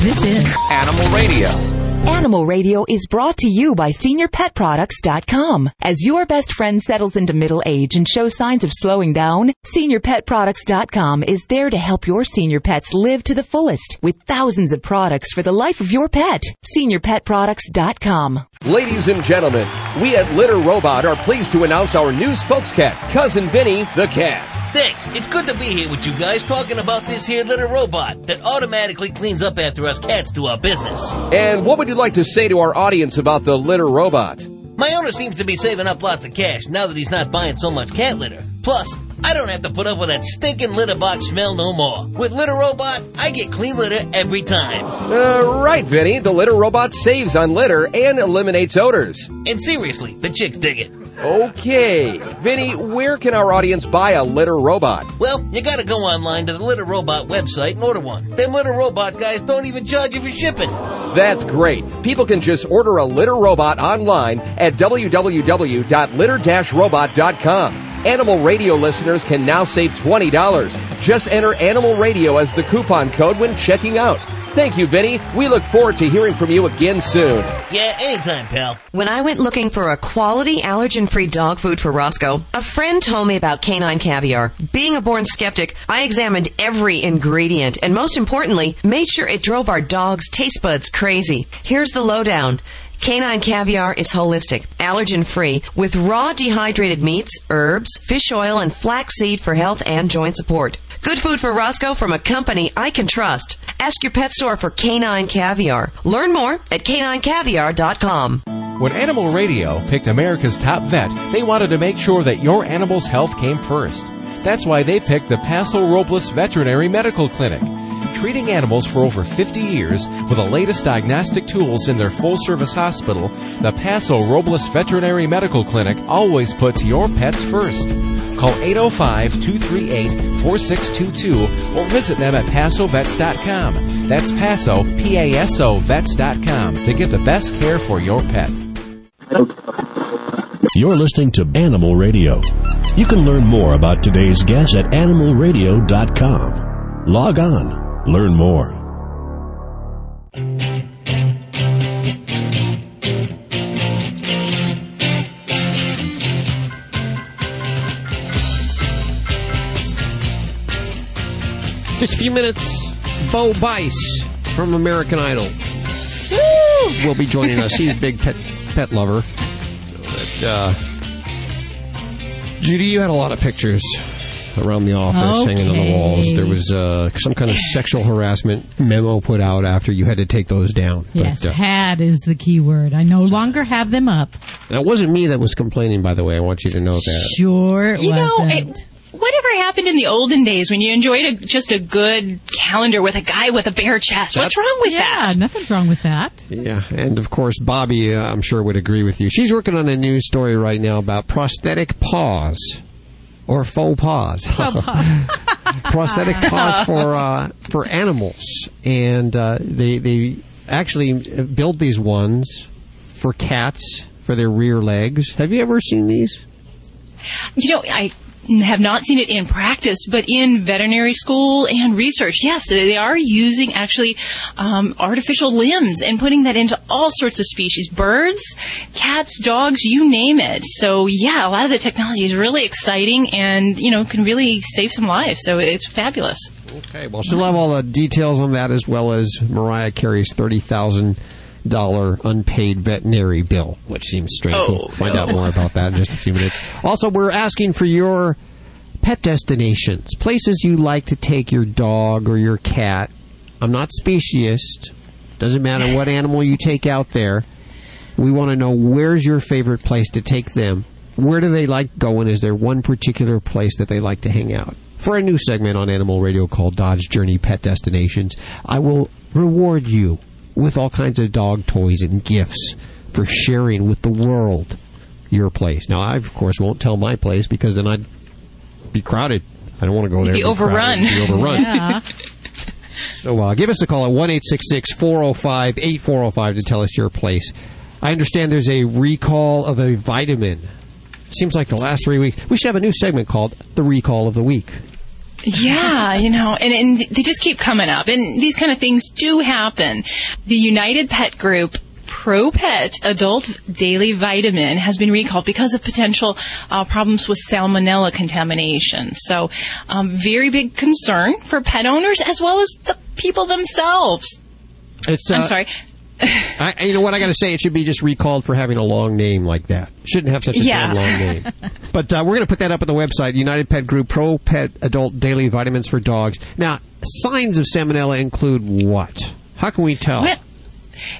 This is Animal Radio. Animal Radio is brought to you by SeniorPetProducts.com. As your best friend settles into middle age and shows signs of slowing down, SeniorPetProducts.com is there to help your senior pets live to the fullest with thousands of products for the life of your pet. SeniorPetProducts.com. Ladies and gentlemen, we at Litter Robot are pleased to announce our new spokescat, Cousin Vinny the Cat. Thanks. It's good to be here with you guys talking about this here Litter robot that automatically cleans up after us cats do our business. And what would you like to say to our audience about the Litter Robot? My owner seems to be saving up lots of cash now that he's not buying so much cat litter. Plus, I don't have to put up with that stinking litter box smell no more. With Litter Robot, I get clean litter every time. Uh, right, Vinny. The Litter Robot saves on litter and eliminates odors. And seriously, the chicks dig it. Okay. Vinny, where can our audience buy a Litter Robot? Well, you gotta go online to the Litter Robot website and order one. Them Litter Robot guys don't even charge you for shipping. That's great. People can just order a litter robot online at www.litter-robot.com. Animal Radio listeners can now save $20. Just enter Animal Radio as the coupon code when checking out. Thank you, Vinny. We look forward to hearing from you again soon. Yeah, anytime, pal. When I went looking for a quality allergen-free dog food for Roscoe, a friend told me about canine caviar. Being a born skeptic, I examined every ingredient and most importantly, made sure it drove our dog's taste buds crazy. Here's the lowdown. Canine caviar is holistic, allergen free, with raw dehydrated meats, herbs, fish oil, and flaxseed for health and joint support. Good food for Roscoe from a company I can trust. Ask your pet store for canine caviar. Learn more at caninecaviar.com. When Animal Radio picked America's top vet, they wanted to make sure that your animal's health came first. That's why they picked the Paso Robles Veterinary Medical Clinic. Treating animals for over 50 years with the latest diagnostic tools in their full service hospital, the Paso Robles Veterinary Medical Clinic always puts your pets first. Call 805-238-4622 or visit them at PasoVets.com. That's Paso, P-A-S-O, Vets.com to get the best care for your pet. You're listening to Animal Radio. You can learn more about today's guest at animalradio.com. Log on, learn more. Just a few minutes. Bo Bice from American Idol will be joining us. He's a big pet pet lover. But, uh, Judy, you had a lot of pictures around the office hanging on the walls. There was uh, some kind of sexual harassment memo put out after you had to take those down. Yes, But, uh, had is the key word. I no longer have them up. that wasn't me that was complaining, by the way. I want you to know that. Sure, it You know, wasn't. it, whatever happened in the olden days when you enjoyed a, just a good calendar with a guy with a bare chest? What's wrong with yeah, that? nothing's wrong with that. Yeah, and of course, Bobby, uh, I'm sure, would agree with you. She's working on a news story right now about prosthetic paws or faux paws. prosthetic paws for uh, for animals, and uh, they they actually build these ones for cats for their rear legs. Have you ever seen these? You know, I have not seen it in practice, but in veterinary school and research, yes, they are using actually um, artificial limbs and putting that into all sorts of species birds, cats, dogs, you name it. So, yeah, a lot of the technology is really exciting and, you know, can really save some lives. So, it's fabulous. Okay, well, she'll have all the details on that as well as Mariah Carey's thirty thousand dollar unpaid veterinary bill, which seems strange. Oh, we'll find no. out more about that in just a few minutes. Also, we're asking for your pet destinations, places you like to take your dog or your cat. I'm not speciest. Doesn't matter what animal you take out there. We want to know where's your favorite place to take them. Where do they like going? Is there one particular place that they like to hang out? For a new segment on Animal Radio called Dodge Journey Pet Destinations, I will reward you with all kinds of dog toys and gifts for sharing with the world your place. Now, I, of course, won't tell my place because then I'd be crowded. I don't want to go there. Be and crowded overrun. and Be overrun. Yeah. So uh, give us a call at 1 405 8405 to tell us your place. I understand there's a recall of a vitamin. Seems like the last three weeks. We should have a new segment called The Recall of the Week. Yeah, you know, and, and they just keep coming up. And these kind of things do happen. The United Pet Group Pro Pet Adult Daily Vitamin has been recalled because of potential uh, problems with salmonella contamination. So, um, very big concern for pet owners as well as the people themselves. It's, I'm uh, sorry. I, you know what I got to say? It should be just recalled for having a long name like that. Shouldn't have such a Yeah. damn long name. But uh, we're going to put that up on the website. United Pet Group Pro Pet Adult Daily Vitamins for Dogs. Now, signs of salmonella include what? How can we tell? Well,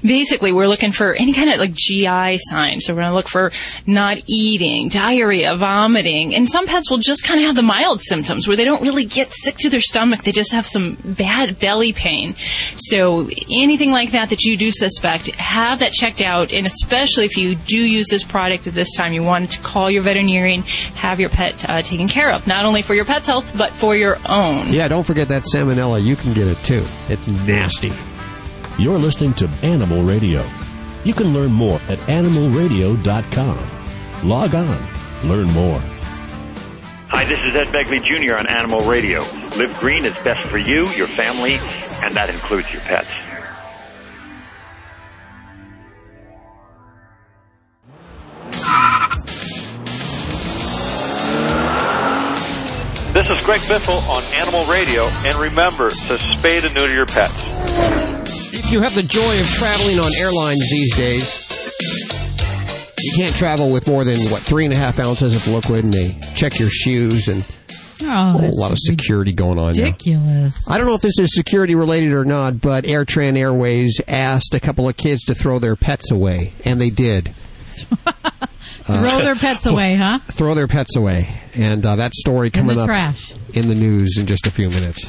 basically we're looking for any kind of like GI signs. So we're going to look for not eating, diarrhea, vomiting, and some pets will just kind of have the mild symptoms where they don't really get sick to their stomach. They just have some bad belly pain. So anything like that that you do suspect, have that checked out. And especially if you do use this product at this time, you want to call your veterinarian, have your pet uh, taken care of, not only for your pet's health but for your own. Yeah, don't forget that salmonella. You can get it too. It's nasty. You're listening to Animal Radio. You can learn more at animalradio.com. Log on, learn more. Hi, this is Ed Begley Jr. on Animal Radio. Live green is best for you, your family, and that includes your pets. This is Greg Biffle on Animal Radio, and remember to spay and neuter your pets. If you have the joy of traveling on airlines these days, you can't travel with more than, what, three and a half ounces of liquid, and they check your shoes and Oh, a lot of security going on now. ridiculous. I don't know if this is security related or not, but AirTran Airways asked a couple of kids to throw their pets away, and they did. Throw their pets away, huh? Throw their pets away. And uh, that story coming up trash. in the news in just a few minutes.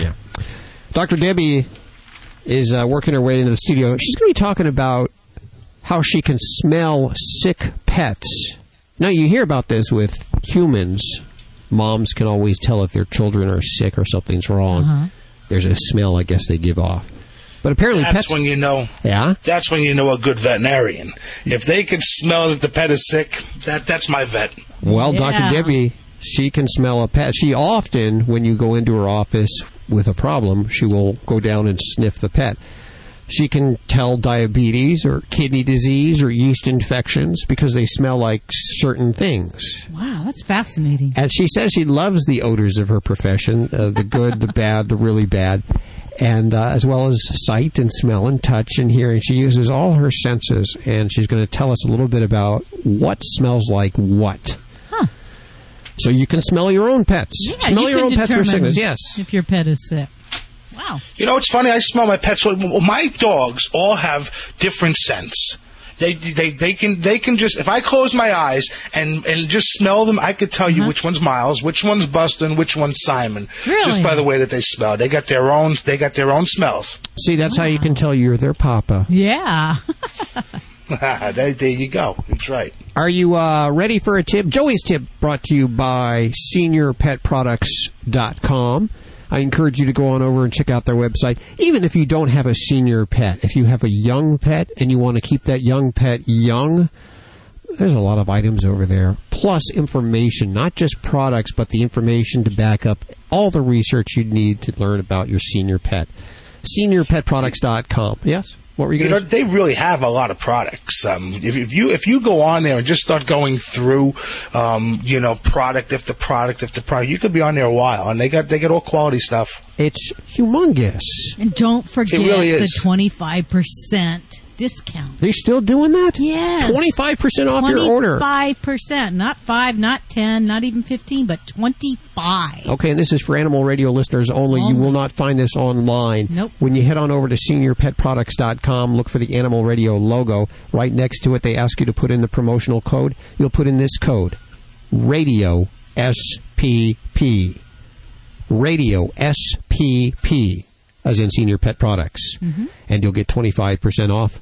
Yeah. Dr. Debbie is uh, working her way into the studio. She's going to be talking about how she can smell sick pets. Now, you hear about this with humans. Moms can always tell if their children are sick or something's wrong. Uh-huh. There's a smell, I guess, they give off. But apparently, That's pets. when you know. Yeah? That's when you know a good veterinarian. If they can smell that the pet is sick, that that's my vet. Well, Dr. Debbie, she can smell a pet. She often, when you go into her office with a problem, she will go down and sniff the pet. She can tell diabetes or kidney disease or yeast infections because they smell like certain things. Wow, that's fascinating. And she says she loves the odors of her profession uh, the good, the bad, the really bad, and uh, as well as sight and smell and touch and hearing. She uses all her senses, and she's going to tell us a little bit about what smells like what. So you can smell your own pets. Yeah, smell you your can own pets for sickness. Yes. If your pet is sick. Wow. You know, it's funny. I smell my pets. Well, My dogs all have different scents. They they they can they can just if I close my eyes and and just smell them, I could tell Uh-huh. you which one's Miles, which one's Bustin, which one's Simon, Really? just by the way that they smell. They got their own they got their own smells. See, that's how you can tell you're their papa. Yeah. there, you go. That's right. Are you uh, ready for a tip? Joey's tip brought to you by seniorpetproducts.com. I encourage you to go on over and check out their website. Even if you don't have a senior pet, if you have a young pet and you want to keep that young pet young, there's a lot of items over there. Plus information, not just products, but the information to back up all the research you need to learn about your senior pet. Seniorpetproducts.com. Yes? What were you You going know, to they really have a lot of products. Um, if, if you if you go on there and just start going through, um, you know, product after product after product, you could be on there a while, and they got they got all quality stuff. It's humongous. And don't forget really the 25% discount. They're still doing that? Yes. 25% off your order. 25%. Not 5, not 10, not even 15, but 25. Okay, and this is for animal radio listeners only. You will not find this online. Nope. When you head on over to seniorpetproducts.com, look for the animal radio logo. Right next to it, they ask you to put in the promotional code. You'll put in this code radio SPP. Radio SPP, as in Senior Pet Products. Mm-hmm. And you'll get 25% off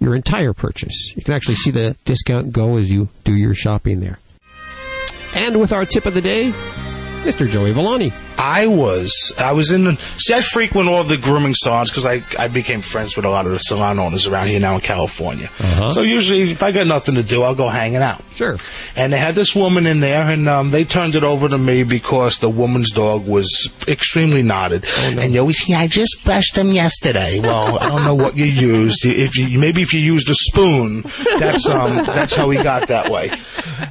your entire purchase. You can actually see the discount go as you do your shopping there. And with our tip of the day, Mr. Joey Villani. I was I was in the see I frequent all the grooming salons because I I became friends with a lot of the salon owners around here now in California. Uh-huh. So usually if I got nothing to do, I'll go hanging out. Sure. And they had this woman in there, and um, they turned it over to me because the woman's dog was extremely knotted. Oh, no. And you always, yeah, I just brushed him yesterday. Well, I don't know what you used. If you maybe if you used a spoon, that's um that's how he got that way.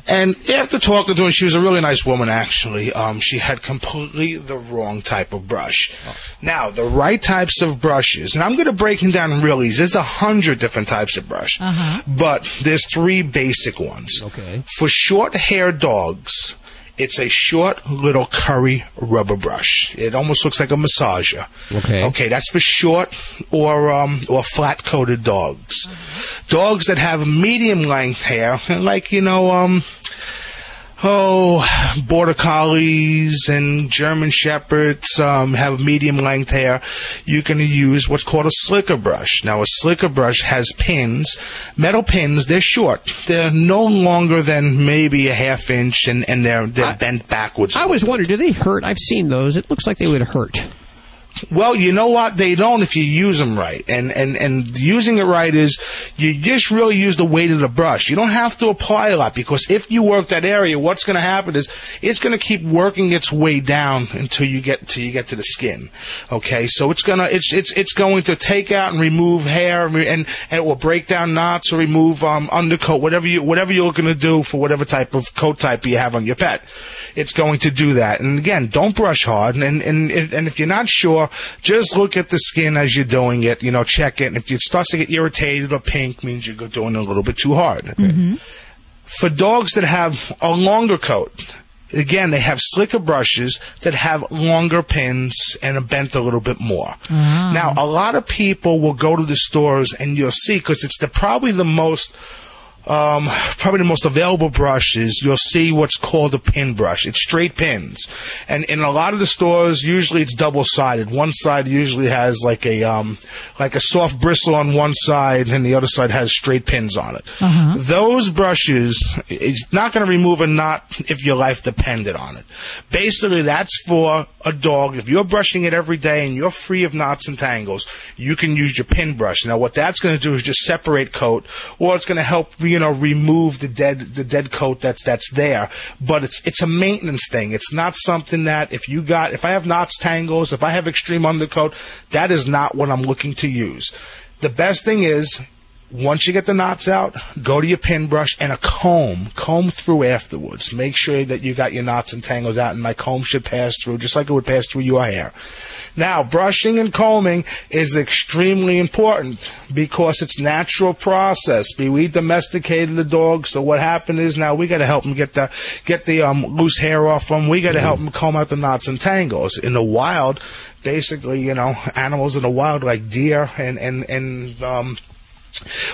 And after talking to her, she was a really nice woman. Actually, um, she had completely the wrong type of brush. Now, the right types of brushes, and I'm going to break them down really. There's a hundred different types of brush, Uh-huh. but there's three basic ones. Okay. For short-haired dogs, it's a short little curry rubber brush. It almost looks like a massager. Okay. Okay, that's for short or um, or flat-coated dogs. Dogs that have medium length hair, like you know um. Oh, border collies and German shepherds um, have medium length hair. You can use what's called a slicker brush. Now, a slicker brush has pins, metal pins. They're short. They're no longer than maybe a half inch, and, and they're they're bent backwards. I was wondering, do they hurt? I've seen those. It looks like they would hurt. Well, you know what? They don't if you use them right. And, and, and using it right is you just really use the weight of the brush. You don't have to apply a lot because if you work that area, what's going to happen is it's going to keep working its way down until you get until you get to the skin. Okay, so it's gonna it's it's it's going to take out and remove hair and and, and it will break down knots or remove um, undercoat, whatever you whatever you're going to do for whatever type of coat type you have on your pet. It's going to do that. And again, don't brush hard. And and and, and if you're not sure, just look at the skin as you're doing it. You know, check it. And if it starts to get irritated or pink, means you're doing it a little bit too hard. Mm-hmm. For dogs that have a longer coat, again, they have slicker brushes that have longer pins and are bent a little bit more. Ah. Now, a lot of people will go to the stores and you'll see, because it's the, probably the most um, probably the most available brushes, you'll see what's called a pin brush. It's straight pins. And in a lot of the stores, usually it's double sided. One side usually has like a, um, like a soft bristle on one side and the other side has straight pins on it. Those brushes, it's not going to remove a knot if your life depended on it. Basically, that's for a dog. If you're brushing it every day and you're free of knots and tangles, you can use your pin brush. Now, what that's going to do is just separate coat, or it's going to help, you know, remove the dead, the dead coat that's, that's there. But it's, it's a maintenance thing. It's not something that if you got, if I have knots, tangles, if I have extreme undercoat, that is not what I'm looking to use. The best thing is, once you get the knots out, go to your pin brush and a comb. Comb through afterwards. Make sure that you got your knots and tangles out, and my comb should pass through just like it would pass through your hair. Now, brushing and combing is extremely important because it's natural process. We domesticated the dog, so what happened is now we got to help them get the get the um, loose hair off them. We got to help them comb out the knots and tangles. In the wild, basically, you know, animals in the wild like deer and and and um,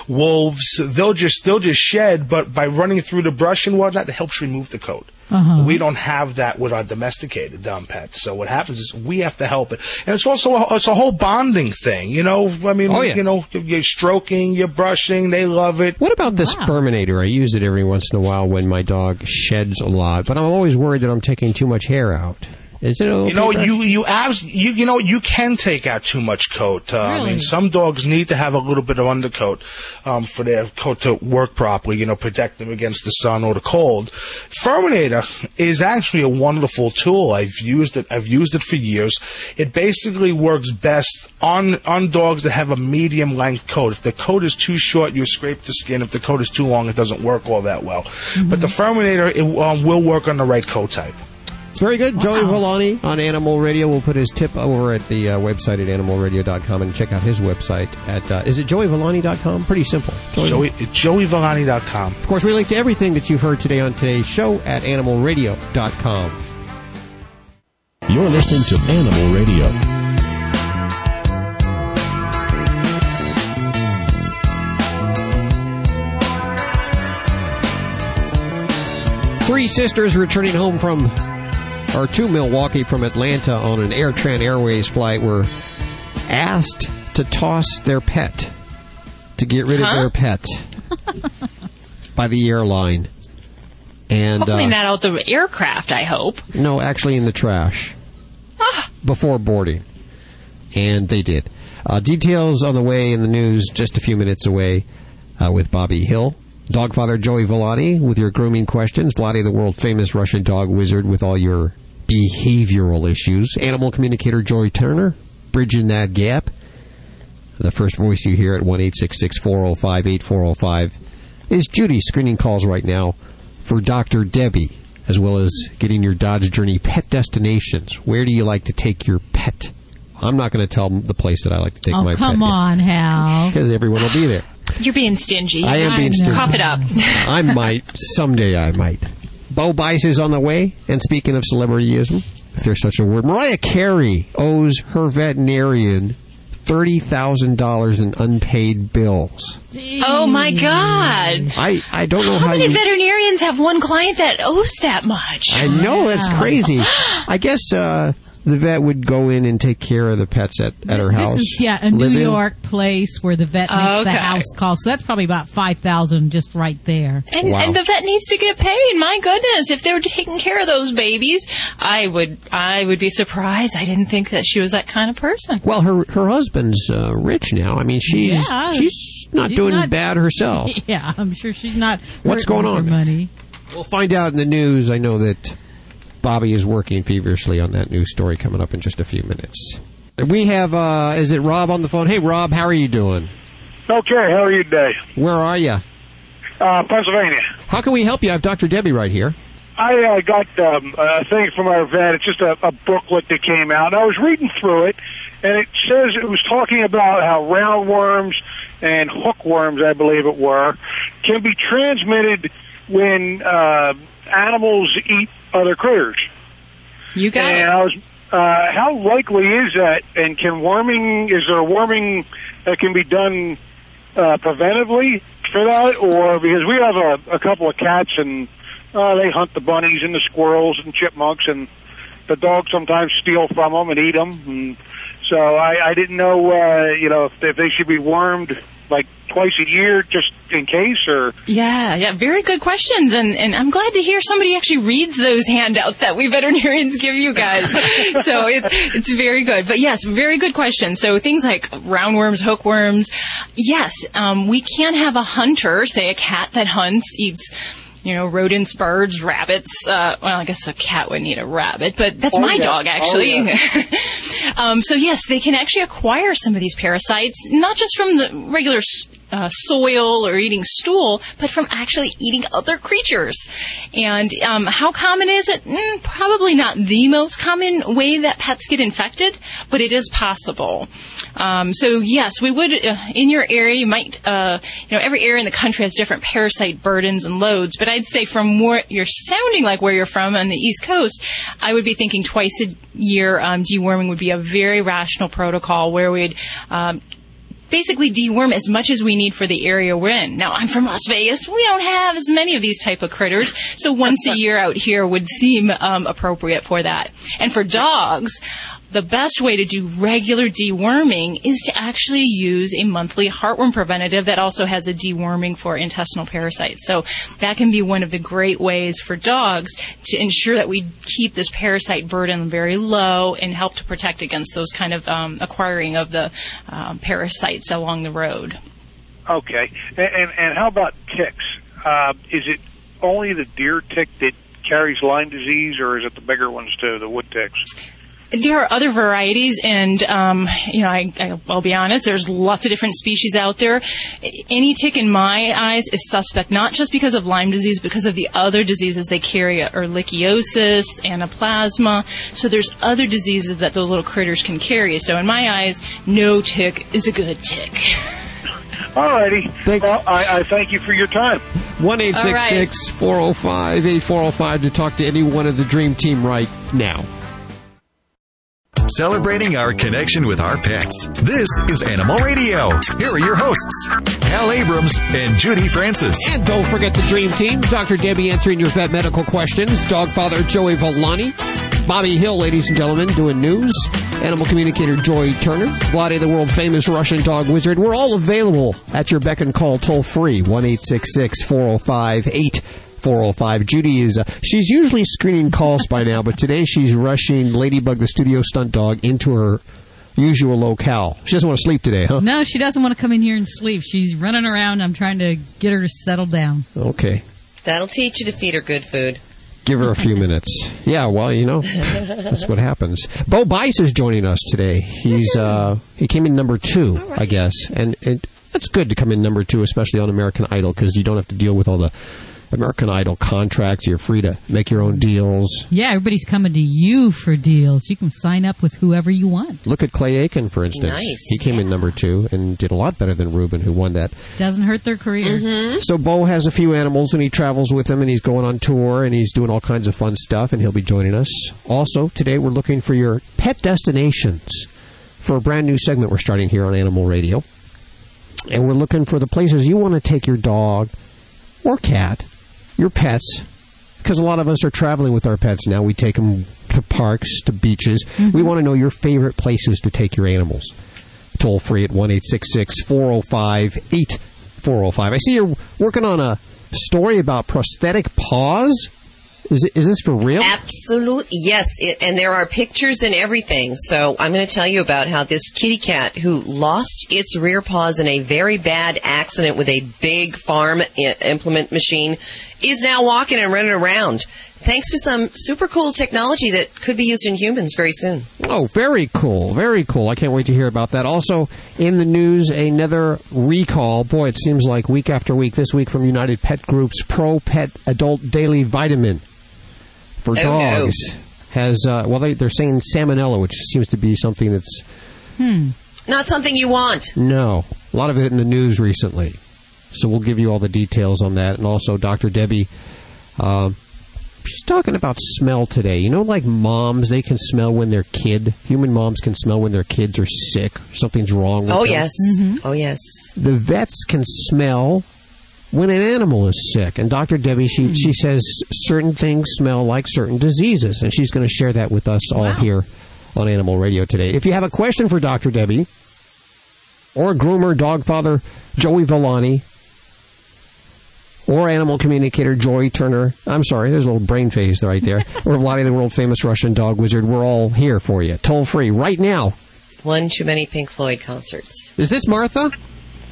wolves, they'll just they'll just shed, but by running through the brush and whatnot, it helps remove the coat. Uh-huh. We don't have that with our domesticated dumb pets. So what happens is we have to help it, and it's also a, it's a whole bonding thing. You know, I mean, Oh, yeah. you know, you're stroking, you're brushing, they love it. What about this Furminator? I use it every once in a while when my dog sheds a lot, but I'm always worried that I'm taking too much hair out. Is it okay? You know, Brush? you you abs- you you know you can take out too much coat. Uh, I mean, some dogs need to have a little bit of undercoat um, for their coat to work properly. You know, protect them against the sun or the cold. Furminator is actually a wonderful tool. I've used it. I've used it for years. It basically works best on on dogs that have a medium length coat. If the coat is too short, you scrape the skin. If the coat is too long, it doesn't work all that well. But the Furminator it um, will work on the right coat type. Very good. Joey Villani on Animal Radio. We'll put his tip over at the uh, website at animalradio.com and check out his website at, uh, is it joeyvillani.com? Pretty simple. Joey, joeyvillani.com. Of course, we link to everything that you've heard today on today's show at animalradio.com. You're listening to Animal Radio. Three sisters returning home from, or to Milwaukee from Atlanta on an AirTran Airways flight were asked to toss their pet, to get rid of their pet by the airline. And Hopefully uh, not out the aircraft, I hope. no, actually in the trash before boarding. And they did. Uh, details on the way in the news just a few minutes away uh, with Bobby Hill. Dogfather Joey Villani with your grooming questions. Vladi, the world famous Russian dog wizard, with all your behavioral issues. Animal communicator Joy Turner, bridging that gap. The first voice you hear at 1 405 8405 is Judy screening calls right now for Dr. Debbie, as well as getting your Dodge Journey pet destinations. Where do you like to take your pet? I'm not going to tell the place that I like to take oh, my come pet. Come on, Hal. Because everyone will be there. You're being stingy. I am being stingy. Cough it up. I might. Someday I might. Bo Bice is on the way. And speaking of celebrityism, if there's such a word, Mariah Carey owes her veterinarian $30,000 in unpaid bills. Oh my God! I, I don't know How how, many you... veterinarians have one client that owes that much? I know that's crazy. I guess uh, the vet would go in and take care of the pets at, at her house. Is yeah, a New live. York place where the vet makes Oh, the house call. So that's probably about five thousand just right there. And, and the vet needs to get paid. My goodness, if they were taking care of those babies, I would I would be surprised. I didn't think that she was that kind of person. Well, her her husband's uh, rich now. I mean, she's Yeah, she's not she's doing not- bad herself. Yeah, I'm sure she's not. What's going on? Money. We'll find out in the news. I know that Bobby is working feverishly on that new story coming up in just a few minutes. We have, uh, is it Rob on the phone? Hey, Rob, how are you doing? Okay, how are you today? Where are you? Uh, Pennsylvania. How can we help you? I have Dr. Debbie right here. I uh, got um, a thing from our vet. It's just a, a booklet that came out. And I was reading through it, and it says it was talking about how roundworms and hookworms, I believe it were, can be transmitted when uh, animals eat other critters. You got and it. I was, uh, how likely is that? And can worming? Is there worming that can be done uh, preventively for that, or because we have a, a couple of cats and uh, they hunt the bunnies and the squirrels and chipmunks, and the dogs sometimes steal from them and eat them. And so I, I didn't know, uh, you know, if, if they should be wormed like twice a year just in case, or Yeah, yeah, very good questions, and and I'm glad to hear somebody actually reads those handouts that we veterinarians give you guys. so it, it's very good. But yes, very good question. So things like roundworms, hookworms, yes, um, we can have a hunter, say a cat that hunts, eats. You know, rodents, birds, rabbits. Uh, well, I guess a cat would need a rabbit, but that's Oh, my yeah. dog, Oh, actually. yeah. um, so yes, they can actually acquire some of these parasites, not just from the regular uh, soil or eating stool, but from actually eating other creatures. And um, how common is it? Mm, probably not the most common way that pets get infected, but it is possible. Um, so yes, we would uh, in your area. You might, uh, you know, every area in the country has different parasite burdens and loads. But I'd say from where you're sounding like where you're from on the East Coast, I would be thinking twice a year um, deworming would be a very rational protocol where we'd um, basically deworm as much as we need for the area we're in. Now, I'm from Las Vegas. We don't have as many of these type of critters, so once a year out here would seem um, appropriate for that. And for dogs, the best way to do regular deworming is to actually use a monthly heartworm preventative that also has a deworming for intestinal parasites. So that can be one of the great ways for dogs to ensure that we keep this parasite burden very low and help to protect against those kind of um, acquiring of the um, parasites along the road. Okay. And, and, how about ticks? Uh, is it only the deer tick that carries Lyme disease, or is it the bigger ones too, the wood ticks? There are other varieties, and um, you know, I, I, I'll be honest. There's lots of different species out there. Any tick, in my eyes, is suspect not just because of Lyme disease, because of the other diseases they carry, ehrlichiosis, anaplasma. So there's other diseases that those little critters can carry. So in my eyes, no tick is a good tick. Alrighty. Well, I, I thank you for your time. One eight six six four zero five eight four zero five to talk to anyone of the Dream Team right now. Celebrating our connection with our pets. This is Animal Radio. Here are your hosts, Hal Abrams and Judy Francis. And don't forget the Dream Team. Dr. Debbie answering your vet medical questions. Dog father Joey Villani. Bobby Hill, ladies and gentlemen, doing news. Animal communicator Joy Turner. Vladi, the world famous Russian dog wizard. We're all available at your beck and call toll free. 1 405 405. Judy is, uh, she's usually screening calls by now, but today she's rushing Ladybug, the studio stunt dog, into her usual locale. She doesn't want to sleep today, huh? No, she doesn't want to come in here and sleep. She's running around. I'm trying to get her to settle down. Okay. That'll teach you to feed her good food. Give her a few minutes. Yeah, well, you know, that's what happens. Bo Bice is joining us today. He's uh, he came in number two, I guess, and it, it's good to come in number two, especially on American Idol, because you don't have to deal with all the American Idol contracts. You're free to make your own deals. Yeah, everybody's coming to you for deals. You can sign up with whoever you want. Look at Clay Aiken, for instance. Nice. He came in number two and did a lot better than Ruben, who won that. Doesn't hurt their career. Mm-hmm. So Bo has a few animals and he travels with them and he's going on tour and he's doing all kinds of fun stuff and he'll be joining us. Also, today we're looking for your pet destinations for a brand new segment we're starting here on Animal Radio. And we're looking for the places you want to take your dog or cat, your pets, because a lot of us are traveling with our pets now. We take them to parks, to beaches. We mm-hmm. want to know your favorite places to take your animals. Toll free at 1 405 8405. I see you're working on a story about prosthetic paws. Is, this for real? Absolutely, yes. It, and there are pictures and everything. So I'm going to tell you about how this kitty cat who lost its rear paws in a very bad accident with a big farm I- implement machine is now walking and running around thanks to some super cool technology that could be used in humans very soon. Oh, very cool. Very cool. I can't wait to hear about that. Also, in the news, another recall. Boy, it seems like week after week. This week from United Pet Group's Pro Pet Adult Daily Vitamin for Oh, no. dogs has, uh, well, they, they're saying salmonella, which seems to be something that's, Hmm. Not something you want. no, a lot of it in the news recently. So we'll give you all the details on that. And also, Dr. Debbie, um, she's talking about smell today. You know, like moms, they can smell when their kid, human moms can smell when their kids are sick, something's wrong with Oh them. yes. Mm-hmm. Oh yes. The vets can smell when an animal is sick. And Dr. Debbie, she, mm-hmm. she says certain things smell like certain diseases. And she's going to share that with us all here on Animal Radio today. If you have a question for Dr. Debbie, or groomer, dog father Joey Villani, or animal communicator Joy Turner. I'm sorry, there's a little brain phase right there. or Vladi, the world famous Russian dog wizard. We're all here for you. Toll free right now. One too many Pink Floyd concerts. Is this Martha?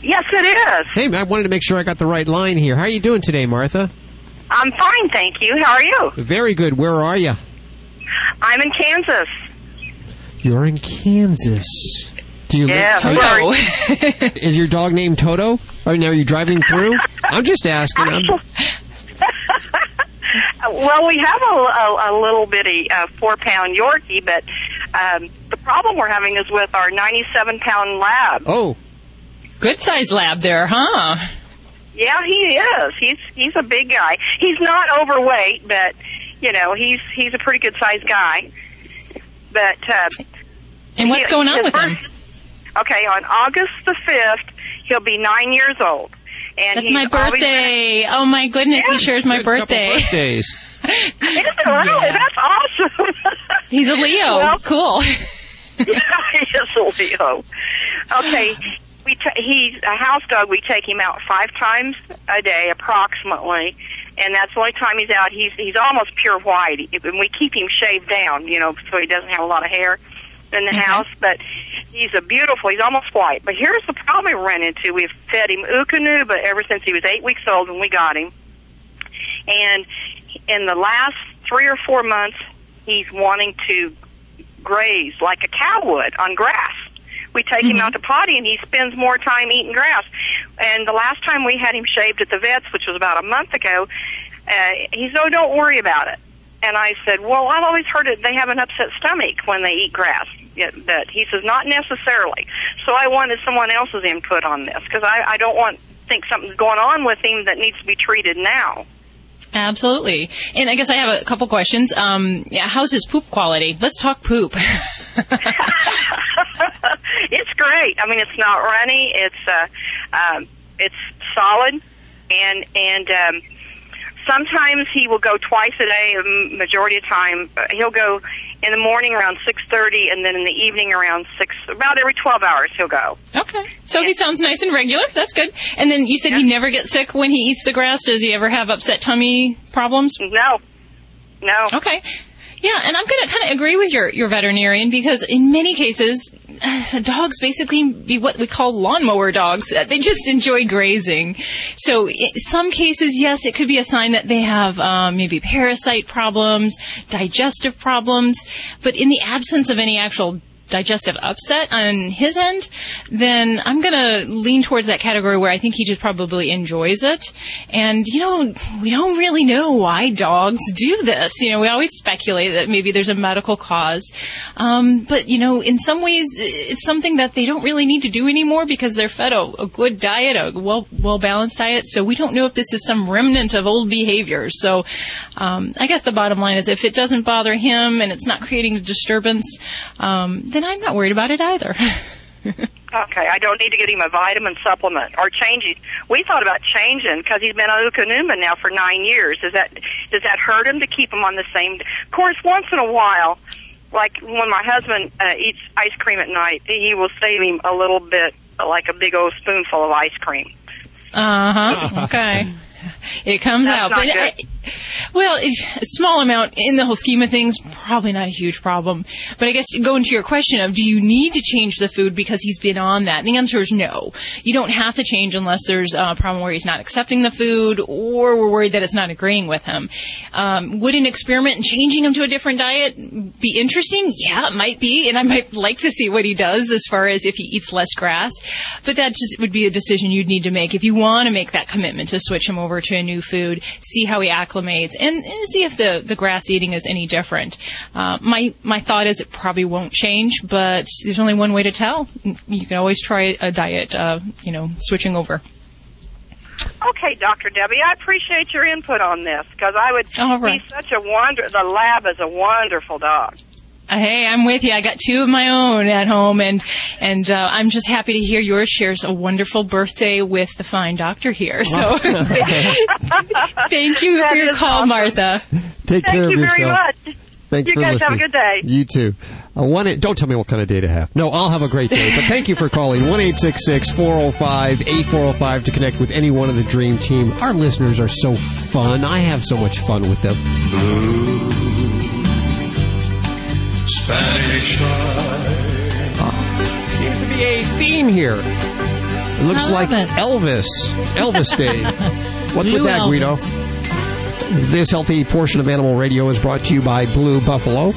Yes, it is. Hey, I wanted to make sure I got the right line here. How are you doing today, Martha? I'm fine, thank you. How are you? Very good. Where are you? I'm in Kansas. You're in Kansas. Do you Yeah, live? sorry. Is your dog named Toto? Or now are you driving through? I'm just asking. I'm, Well, we have a, a, a little bitty uh, four pound Yorkie, but um, the problem we're having is with our 97 pound lab. oh, Good size lab there, huh? Yeah, he is. He's he's a big guy. He's not overweight, but you know he's he's a pretty good sized guy. But uh, And what's he- going on his with him? Okay, on August the 5th, he'll be nine years old. And That's my always birthday. Oh my goodness, he shares my birthday. Birthdays. Been, is it really? That's awesome. He's a Leo. Well- cool. yeah, he is a Leo. Okay, we t- he's a house dog. We take him out five times a day, approximately, and that's the only time he's out. He's he's almost pure white, and we keep him shaved down, you know, so he doesn't have a lot of hair in the house. But he's a beautiful. He's almost white. But here's the problem we run into. We've fed him Eukanuba ever since he was eight weeks old when we got him, and in the last three or four months, he's wanting to graze like a cow would on grass. We take him out to potty and he spends more time eating grass. And the last time we had him shaved at the vet's, which was about a month ago, uh, he said, oh, don't worry about it. And I said, well, I've always heard it, they have an upset stomach when they eat grass. Yeah, but he says, not necessarily. So I wanted someone else's input on this because I, I don't want think something's going on with him that needs to be treated now. Absolutely. And I guess I have a couple questions. Um, yeah, how's his poop quality? Let's talk poop. it's great. I mean, it's not runny. It's uh, um, it's solid, and and um, sometimes he will go twice a day. Majority of the time, he'll go in the morning around six thirty, and then in the evening around six. About every twelve hours, he'll go. Okay. So he sounds nice and regular. That's good. And then you said he never gets sick when he eats the grass. Does he ever have upset tummy problems? No. No. Okay. Yeah, and I'm going to kind of agree with your, your veterinarian because in many cases, dogs basically be what we call lawnmower dogs. Uh, They just enjoy grazing. So in some cases, yes, it could be a sign that they have um, maybe parasite problems, digestive problems, but in the absence of any actual digestive upset on his end, then I'm going to lean towards that category where I think he just probably enjoys it. And, you know, we don't really know why dogs do this. You know, we always speculate that maybe there's a medical cause. Um, but, you know, in some ways, it's something that they don't really need to do anymore because they're fed a, a good diet, a well, well-balanced diet. So we don't know if this is some remnant of old behaviors. So, um, I guess the bottom line is if it doesn't bother him and it's not creating a disturbance, um, then I'm not worried about it either. Okay, I don't need to get him a vitamin supplement or change it. We thought about changing because he's been on Eukanuba now for nine years. Does that does that hurt him to keep him on the same? Of course, once in a while, like when my husband uh, eats ice cream at night, he will save him a little bit, like a big old spoonful of ice cream. Uh huh. Okay. It comes That's out, not but good. I, well, a small amount in the whole scheme of things. Probably not a huge problem. But I guess going to your question of do you need to change the food because he's been on that? And the answer is no. You don't have to change unless there's a problem where he's not accepting the food or we're worried that it's not agreeing with him. Um, would an experiment in changing him to a different diet be interesting? Yeah, it might be, and I might like to see what he does as far as if he eats less grass. But that just would be a decision you'd need to make if you want to make that commitment to switch him over to a new food, see how he acclimates, and, and see if the, the grass eating is any different. Uh, my my thought is it probably won't change, but there's only one way to tell. You can always try a diet, uh, you know, switching over. Okay, Dr. Debbie, I appreciate your input on this because I would right. be such a wonder. The lab is a wonderful dog. Hey, I'm with you. I got two of my own at home, and and uh, I'm just happy to hear yours shares a wonderful birthday with the fine doctor here. So, thank you for your call, Martha. Take Thank care you of yourself. very much. Thanks you for guys listening. have a good day. You too. Uh, one eight, don't tell me what kind of day to have. No, I'll have a great day. But thank you for calling one eight six six four zero five eight four zero five to connect with any one of the Dream Team. Our listeners are so fun. I have so much fun with them. Spanish Seems to be a theme here. It looks like Elvis. Elvis Day. What's Blue with that, Guido? This healthy portion of Animal Radio is brought to you by Blue Buffalo,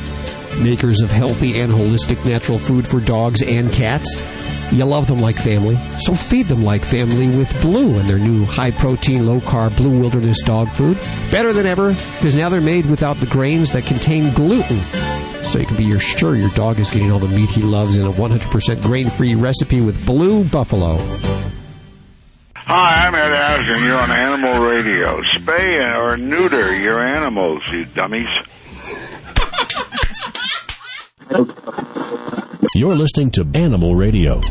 makers of healthy and holistic natural food for dogs and cats. You love them like family, so feed them like family with Blue and their new high protein, low carb Blue Wilderness dog food. Better than ever because now they're made without the grains that contain gluten. So you can be sure your dog is getting all the meat he loves in a 100% grain free recipe with Blue Buffalo. Hi, I'm Ed Asner. You're on Animal Radio. Spay or neuter your animals, you dummies. You're listening to Animal Radio.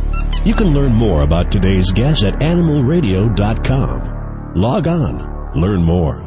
You can learn more about today's guest at animalradio.com. Log on, learn more.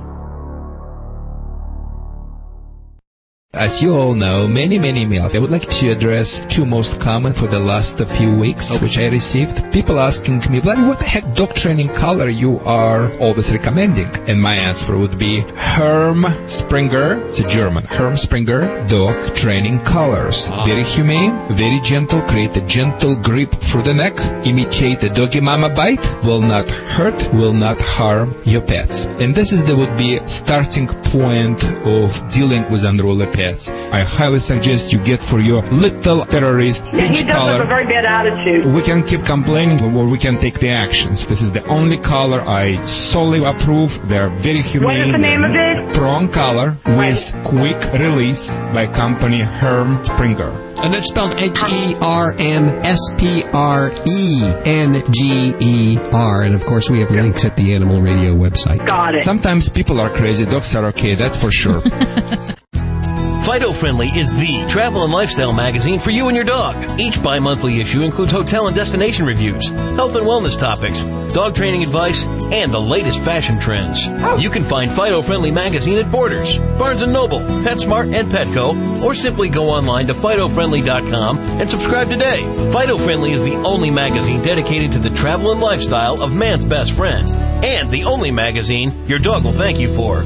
As you all know, many, many emails. I would like to address two most common for the last few weeks, which I received. People asking me, Vlad, what the heck dog training color you are always recommending? And my answer would be Herm Sprenger, it's a German, Herm Sprenger dog training colors. Ah. Very humane, very gentle, create a gentle grip through the neck, imitate a doggy mama bite, will not hurt, will not harm your pets. And this is the would be starting point of dealing with unruly pets. I highly suggest you get for your little terrorist Yeah, he peach does have color. a very bad attitude. We can keep complaining or we can take the actions. This is the only color I solely approve. They're very humane. What is the name of it? Prong color with quick release by company Herm Sprenger. And that's spelled H E R M S P R E N G E R. And of course, we have links at the Animal Radio website. Got it. Sometimes people are crazy. Dogs are okay. That's for sure. Fido Friendly is the travel and lifestyle magazine for you and your dog. Each bi-monthly issue includes hotel and destination reviews, health and wellness topics, dog training advice, and the latest fashion trends. Oh. You can find Fido Friendly magazine at Borders, Barnes & Noble, PetSmart, and Petco, or simply go online to FidoFriendly.com and subscribe today. Fido Friendly is the only magazine dedicated to the travel and lifestyle of man's best friend, and the only magazine your dog will thank you for.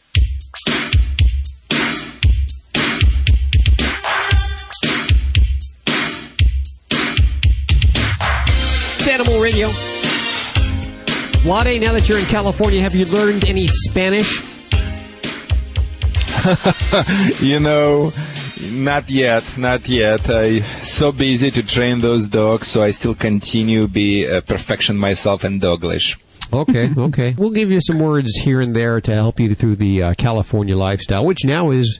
It's Animal Radio. Wade, now that you're in California, have you learned any Spanish? you know, not yet, not yet. I so busy to train those dogs, so I still continue be uh, perfection myself in doglish. Okay, okay. We'll give you some words here and there to help you through the uh, California lifestyle, which now is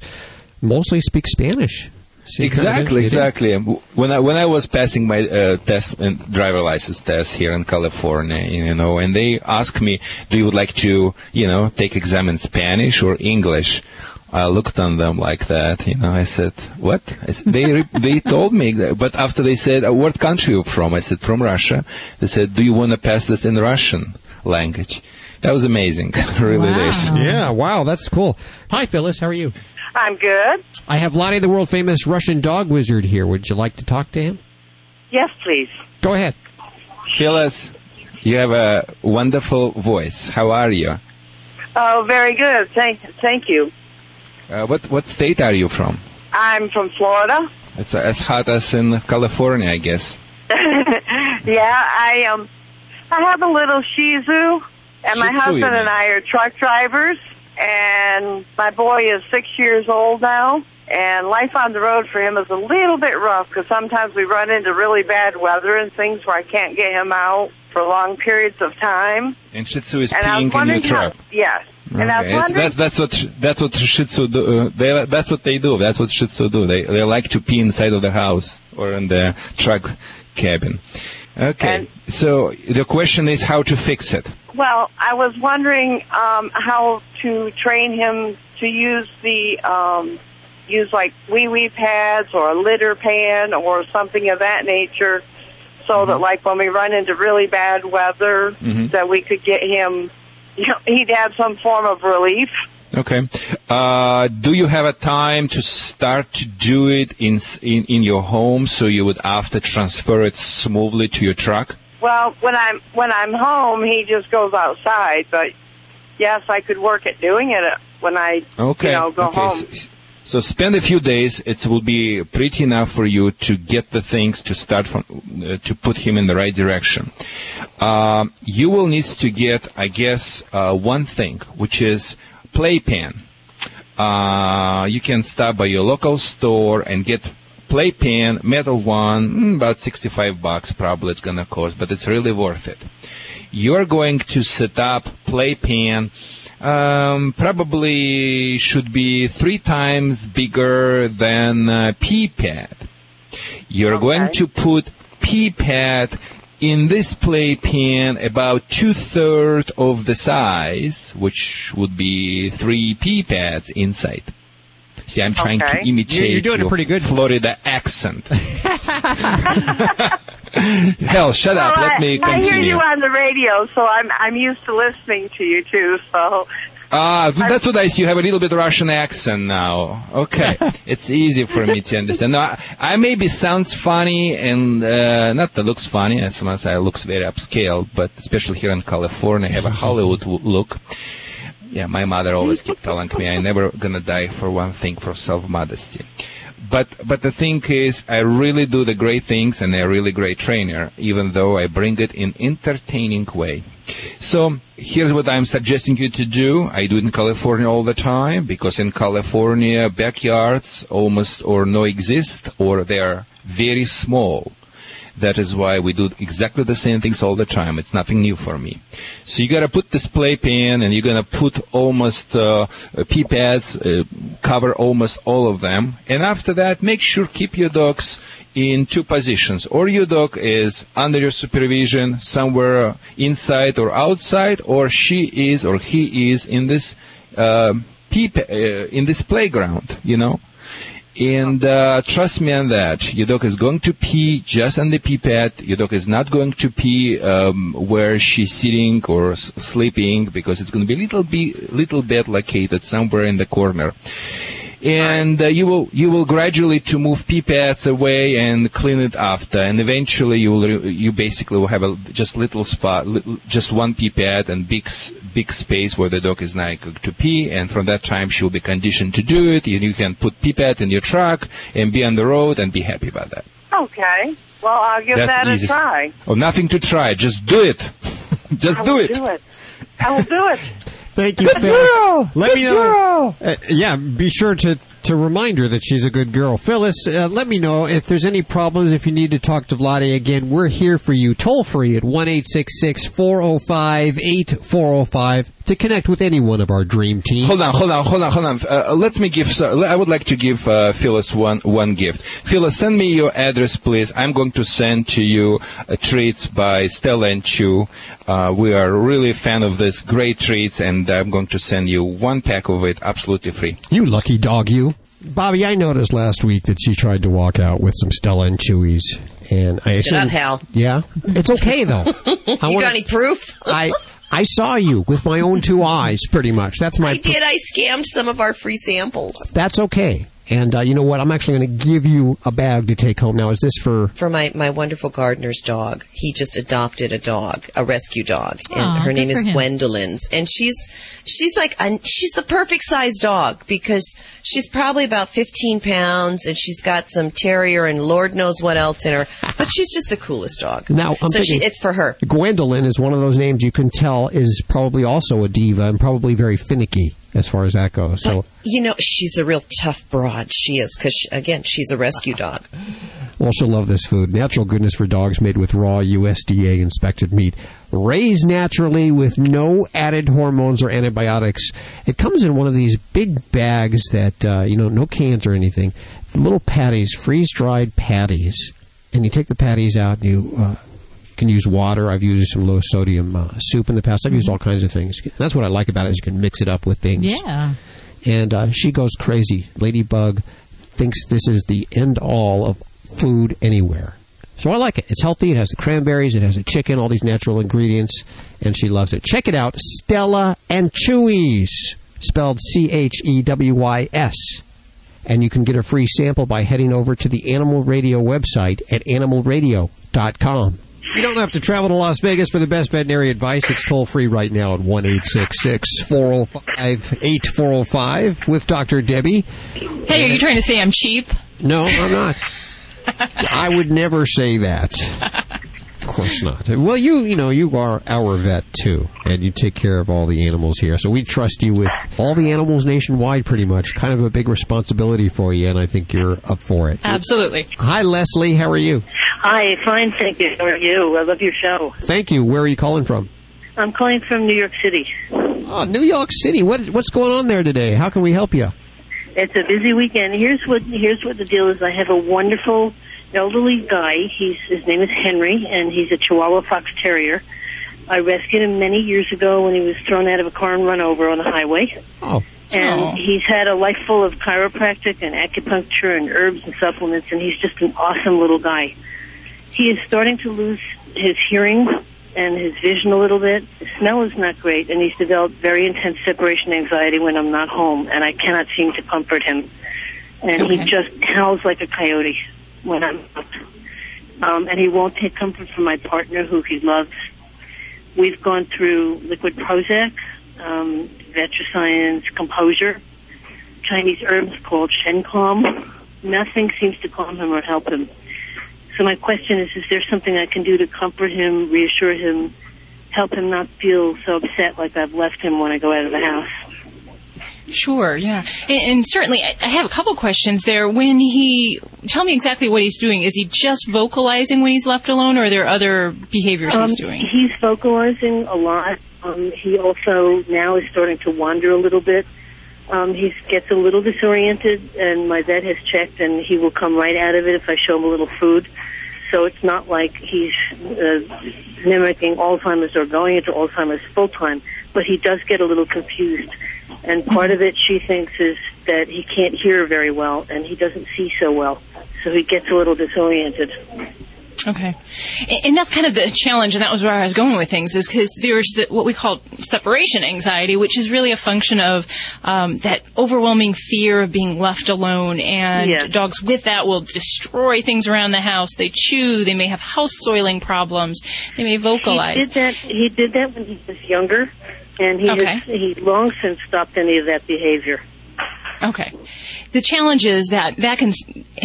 mostly speak Spanish. So you kind of Exactly, exactly. When I when I was passing my uh, test and driver license test here in California, you know, and they asked me, "Do you would like to, you know, take exam in Spanish or English?" I looked on them like that, you know. I said, "What?" I said, they re- they told me, that, but after they said, uh, "What country you from?" I said, "From Russia." They said, "Do you want to pass this in Russian language?" That was amazing, really. it is. Yeah, wow, that's cool. Hi, Phyllis. How are you? I'm good. I have Vladi, the world famous Russian dog wizard, here. Would you like to talk to him? Yes, please. Go ahead. Phyllis, you have a wonderful voice. How are you? Oh, very good. Thank, thank you. Uh, what what state are you from? I'm from Florida. It's uh, as hot as in California, I guess. yeah, I um, I have a little Shih Tzu, and my Shih Tzu, husband and I are truck drivers, and my boy is six years old now. And life on the road for him is a little bit rough because sometimes we run into really bad weather and things where I can't get him out for long periods of time. And Shih Tzu is and peeing in your truck. how, yes. And I was wondering, that's that's what that's what Shih Tzu do. Uh, they that's what they do. That's what Shih Tzu do. They they like to pee inside of the house or in the truck cabin. Okay, so the question is how to fix it. well, I was wondering um, how to train him to use the um, use like wee wee pads or a litter pan or something of that nature, so that like when we run into really bad weather, Mhm. that we could get him. You know, he'd have some form of relief. Okay. Uh, do you have a time to start to do it in, in in your home so you would after transfer it smoothly to your truck? Well, when I'm when I'm home, he just goes outside. But yes, I could work at doing it uh, when I Okay. you know go okay. home. s- So spend a few days. It will be pretty enough for you to get the things to start from, uh, to put him in the right direction. Um, you will need to get, I guess, uh, one thing, which is playpen. Uh, you can stop by your local store and get playpen, metal one, mm, about 65 bucks probably it's gonna cost, but it's really worth it. You're going to set up playpen um, probably should be three times bigger than uh, pad. You're going to put pad in this playpen about two thirds of the size, which would be three pea pads inside. See, I'm trying Okay. to imitate You're- you're doing it your pretty good. Florida accent. Hell, shut up. Well, Let I- me I hear continue. you on the radio, so I'm I'm used to listening to you too. So Ah, that's what I see. You have a little bit Russian accent now. Okay, it's easy for me to understand. Now, I, I maybe sounds funny and uh, not that looks funny. As much as I looks very upscale, but especially here in California, I have a Hollywood look. Yeah, my mother always kept telling me I'm never gonna die for one thing for self-modesty. But but the thing is, I really do the great things and I'm a really great trainer, even though I bring it in entertaining way. So here's what I'm suggesting you to do. I do it in California all the time because in California backyards almost or no exist or they are very small. That is why we do exactly the same things all the time. It's nothing new for me. So you gotta put this playpen and you're gonna put almost uh, pea pads, uh, cover almost all of them. And after that, make sure keep your dogs in two positions. Or your dog is under your supervision somewhere inside or outside, or she is or he is in this uh, pea pa- uh, in this playground. You know. And uh, trust me on that. Your dog is going to pee just on the pee pad. Your dog is not going to pee um, where she's sitting or s- sleeping because it's going to be a little bit, little bit located somewhere in the corner. And uh, you will you will gradually to move pee pads away and clean it after, and eventually you will re- you basically will have a just little spot, just one pee pad and big big space where the dog is now going to pee, and from that time she will be conditioned to do it. And you can put pee pad in your truck and be on the road and be happy about that. okay, well I'll give That's that a try. Oh, nothing to try, just do it. just do it. Do it. I will do it. Thank you, Phyllis. Let me know. Uh, yeah, be sure to to remind her that she's a good girl. Phyllis, uh, let me know if there's any problems. If you need to talk to Vladi again, we're here for you. Toll free at one eight six six four zero five eight four zero five to connect with any one of our dream team. Hold on, hold on, hold on, hold on. Uh, let me give. so- I would like to give uh, Phyllis one one gift. Phyllis, send me your address, please. I'm going to send to you uh, treats by Stella and Chew. Uh, we are really a fan of this great treats, and I'm going to send you one pack of it absolutely free. You lucky dog, you. Bobby, I noticed last week that she tried to walk out with some Stella and Chewy's, and I Shut assume, up, Hal. Yeah, it's okay though. I you wanna- got any proof? I I saw you with my own two eyes, pretty much. That's my. I did. I scammed some of our free samples That's okay. And uh, you know what? I'm actually going to give you a bag to take home. Now, is this for? for my, my wonderful gardener's dog. He just adopted a dog, a rescue dog, and Aw, her name is him. Gwendolyn's. And she's she's like a, she's the perfect size dog because she's probably about 15 pounds, and she's got some terrier and Lord knows what else in her. But she's just the coolest dog. Now, I'm so she, it's for her. Gwendolyn is one of those names you can tell is probably also a diva and probably very finicky as far as that goes. So, You know, she's a real tough broad. She is because again, she's a rescue dog. well, she'll love this food. Natural goodness for dogs made with raw USDA inspected meat. Raised naturally with no added hormones or antibiotics. It comes in one of these big bags that, uh, you know, no cans or anything. Little patties, freeze dried patties. And you take the patties out and you, uh, can use water. I've used some low sodium uh, soup in the past. I've used all kinds of things. That's what I like about it is you can mix it up with things. Yeah. And uh, she goes crazy. Ladybug thinks this is the end all of food anywhere. So I like it. It's healthy. It has the cranberries. It has the chicken, all these natural ingredients, and she loves it. Check it out. Stella and Chewy's, spelled C H E W Y S. And you can get a free sample by heading over to the Animal Radio website at animalradio.com. You don't have to travel to Las Vegas for the best veterinary advice. It's toll free right now at 1 405 8405 with Dr. Debbie. Hey, are you trying to say I'm cheap? No, I'm not. I would never say that. Of course not. Well, you you know you are our vet too, and you take care of all the animals here. So we trust you with all the animals nationwide, pretty much. Kind of a big responsibility for you, and I think you're up for it. Absolutely. Hi, Leslie. How are you? Hi, fine, thank you. How are you? I love your show. Thank you. Where are you calling from? I'm calling from New York City. Oh, New York City. What what's going on there today? How can we help you? It's a busy weekend. Here's what here's what the deal is. I have a wonderful elderly guy. He's his name is Henry, and he's a Chihuahua Fox Terrier. I rescued him many years ago when he was thrown out of a car and run over on the highway. Oh. And Oh. he's had a life full of chiropractic and acupuncture and herbs and supplements, and he's just an awesome little guy. He is starting to lose his hearing and his vision a little bit. His smell is not great, and he's developed very intense separation anxiety when I'm not home, and I cannot seem to comfort him. And he just howls like a coyote when I'm out. Um, and he won't take comfort from my partner, who he loves. We've gone through liquid Prozac, um, VetriScience, Composure, Chinese herbs called Shen Calm. Nothing seems to calm him or help him. So my question is, is there something I can do to comfort him, reassure him, help him not feel so upset like I've left him when I go out of the house? Sure, yeah. And, and certainly, I have a couple questions there. When he, tell me exactly what he's doing. Is he just vocalizing when he's left alone, or are there other behaviors Um, he's doing? He's vocalizing a lot. Um, he also now is starting to wander a little bit. Um, he gets a little disoriented, and my vet has checked, and he will come right out of it if I show him a little food. So it's not like he's uh, mimicking Alzheimer's or going into Alzheimer's full time, but he does get a little confused. And part of it, she thinks, is that he can't hear very well, and he doesn't see so well. So he gets a little disoriented. Okay. And- that's kind of the challenge, and that was where I was going with things, is because there's the, what we call separation anxiety, which is really a function of um, that overwhelming fear of being left alone. And Yes. dogs with that will destroy things around the house. They chew. They may have house soiling problems. They may vocalize. He did that. He did that when he was younger, and he Okay. has, he long since stopped any of that behavior. Okay. The challenge is that that can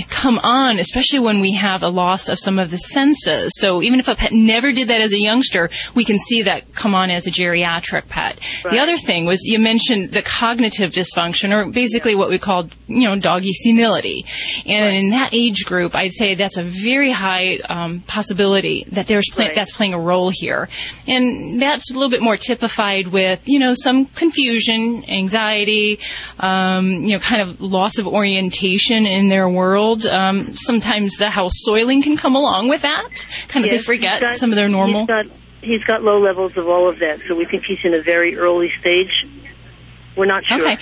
come on, especially when we have a loss of some of the senses. So even if a pet never did that as a youngster, we can see that come on as a geriatric pet. The other thing was you mentioned the cognitive dysfunction, or basically what we call, you know, doggy senility. And in that age group, I'd say that's a very high um, possibility that there's play- that's playing a role here. And that's a little bit more typified with, you know, some confusion, anxiety, um, you know, kind of loss of orientation in their world. Um, sometimes the house soiling can come along with that. Kind of Yes, they forget got- some of their normal. He's got, he's got low levels of all of that, so we think he's in a very early stage. We're not sure. Okay.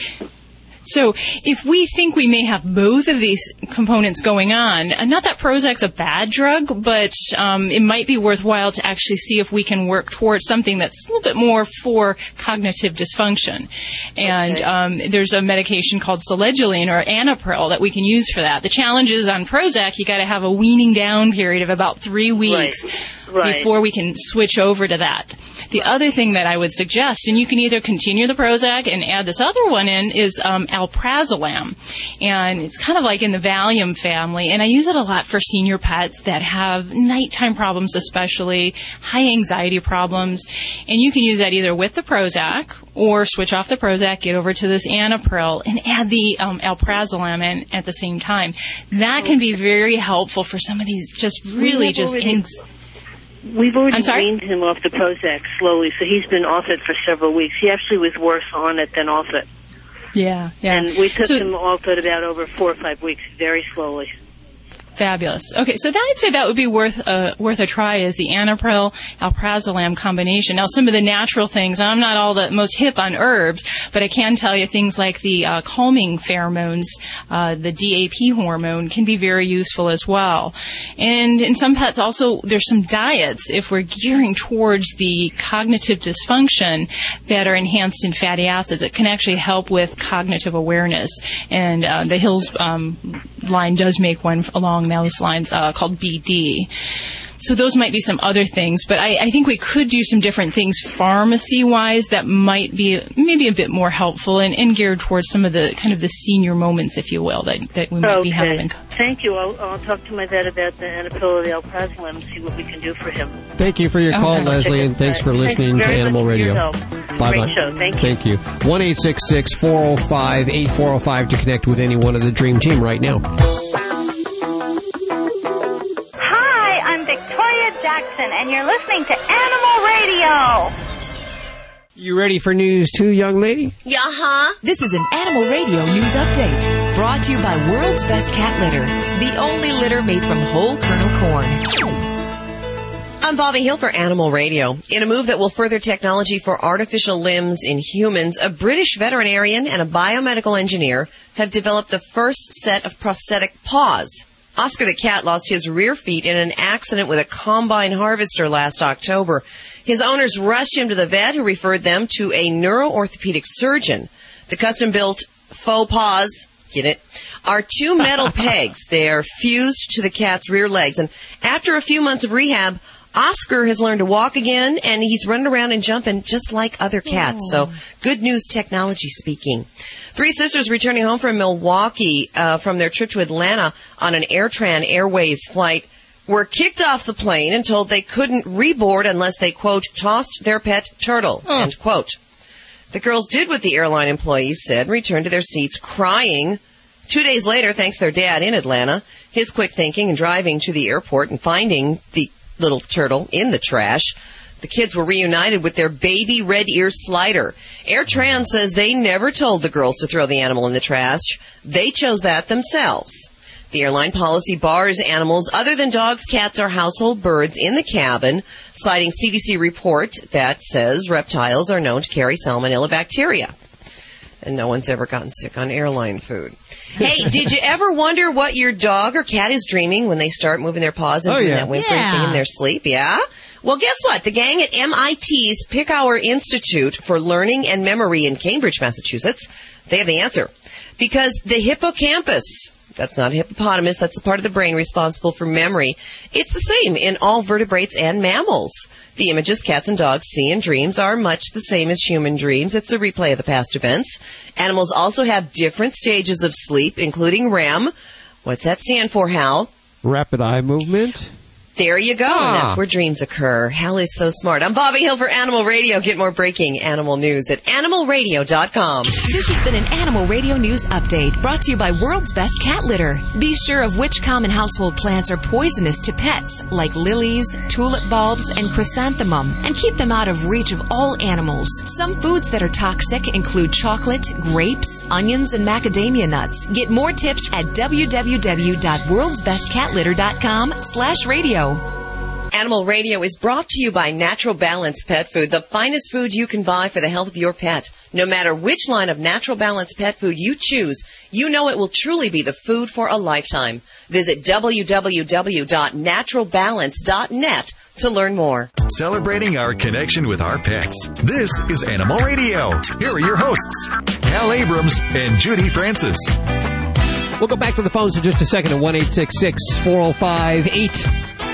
So if we think we may have both of these components going on, not that Prozac's a bad drug, but um, it might be worthwhile to actually see if we can work towards something that's a little bit more for cognitive dysfunction. And um, there's a medication called Selegiline or Anipryl that we can use for that. The challenge is on Prozac, you got to have a weaning down period of about three weeks Right. Before we can switch over to that. The other thing that I would suggest, and you can either continue the Prozac and add this other one in, is um, alprazolam, and it's kind of like in the Valium family. And I use it a lot for senior pets that have nighttime problems, especially high anxiety problems. And you can use that either with the Prozac or switch off the Prozac, get over to this Anipryl, and add the um, alprazolam in at the same time. That can be very helpful for some of these just really just anx- We've already weaned him off the Prozac slowly, so he's been off it for several weeks. He actually was worse on it than off it. Yeah, yeah. And we took So- him off it about over four or five weeks, very slowly. Fabulous. Okay, so that, I'd say that would be worth uh, worth a try is the Anipryl alprazolam combination. Now, some of the natural things, I'm not all the most hip on herbs, but I can tell you things like the uh, calming pheromones, uh, the DAP hormone, can be very useful as well. And in some pets, also there's some diets if we're gearing towards the cognitive dysfunction that are enhanced in fatty acids. It can actually help with cognitive awareness. And uh, the Hills um, line does make one along those lines uh, called BD. so those might be some other things, but I, I think we could do some different things pharmacy wise that might be maybe a bit more helpful and, and geared towards some of the kind of the senior moments, if you will, that, that we might be having. Thank you. I'll, I'll talk to my vet about the Anapilla, the alprazolam, and see what we can do for him. Thank you for your call, Okay. Leslie, and thanks for Thanks listening to Animal much for your Radio. Bye bye. show. Thank you. Thank you. One eight six six four zero five eight four zero five to connect with any one of the Dream Team right now. Victoria Jackson, and you're listening to Animal Radio. You ready for news, too, young lady? Yeah, huh? This is an Animal Radio news update brought to you by World's Best Cat Litter, the only litter made from whole kernel corn. I'm Bobby Hill for Animal Radio. In a move that will further technology for artificial limbs in humans, a British veterinarian and a biomedical engineer have developed the first set of prosthetic paws. Oscar the cat lost his rear feet in an accident with a combine harvester last October. His owners rushed him to the vet who referred them to a neuroorthopedic surgeon. The custom built faux paws Get it? Are two metal pegs. They are fused to the cat's rear legs. And after a few months of rehab, Oscar has learned to walk again and he's running around and jumping just like other cats. So good news technology speaking. Three sisters returning home from Milwaukee uh, from their trip to Atlanta on an AirTran Airways flight were kicked off the plane and told they couldn't reboard unless they quote tossed their pet turtle end quote. The girls did what the airline employees said and returned to their seats crying. Two days later, thanks to their dad in Atlanta, his quick thinking and driving to the airport and finding the little turtle in the trash, the kids were reunited with their baby red ear slider. AirTran says they never told the girls to throw the animal in the trash. They chose that themselves. The airline policy bars animals other than dogs, cats, or household birds in the cabin, citing CDC report that says reptiles are known to carry salmonella bacteria. And no one's ever gotten sick on airline food. Hey, did you ever wonder what your dog or cat is dreaming when they start moving their paws and Oh, doing yeah. that whimpering Yeah. thing in their sleep? Yeah? Well, guess what? The gang at MIT's Picower Institute for Learning and Memory in Cambridge, Massachusetts, they have the answer. Because the hippocampus, that's not a hippopotamus, that's the part of the brain responsible for memory. It's the same in all vertebrates and mammals. The images cats and dogs see in dreams are much the same as human dreams. It's a replay of the past events. Animals also have different stages of sleep, including REM. What's that stand for, Hal? Rapid eye movement. There you go. Ah. That's where dreams occur. Hal is so smart. I'm Bobby Hill for Animal Radio. Get more breaking animal news at animalradio.com. This has been an Animal Radio News Update brought to you by World's Best Cat Litter. Be sure of which common household plants are poisonous to pets, like lilies, tulip bulbs, and chrysanthemum, and keep them out of reach of all animals. Some foods that are toxic include chocolate, grapes, onions, and macadamia nuts. Get more tips at www.worldsbestcatlitter.com slash radio. Animal Radio is brought to you by Natural Balance Pet Food, the finest food you can buy for the health of your pet. No matter which line of Natural Balance Pet Food you choose, you know it will truly be the food for a lifetime. Visit www.naturalbalance.net to learn more. Celebrating our connection with our pets. This is Animal Radio. Here are your hosts, Hal Abrams and Judy Francis. We'll go back to the phones in just a second at 1 405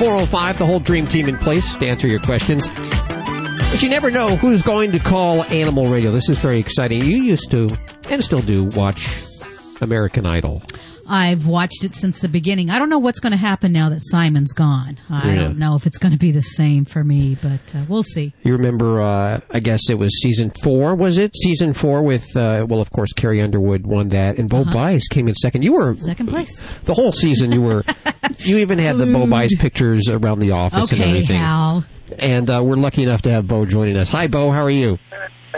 8405. The whole dream team in place to answer your questions. But you never know who's going to call Animal Radio. This is very exciting. You used to, and still do, watch American Idol. I've watched it since the beginning. I don't know what's going to happen now that Simon's gone. I Yeah. don't know if it's going to be the same for me, but uh, we'll see. You remember, uh, I guess it was season four, was it? Season four with, uh, well, of course, Carrie Underwood won that, and Bo Bice came in second. You were Second place. the whole season. You were, you even had the Bo Bice pictures around the office and Okay, everything. Hal. And uh, we're lucky enough to have Bo joining us. Hi, Bo. How are you?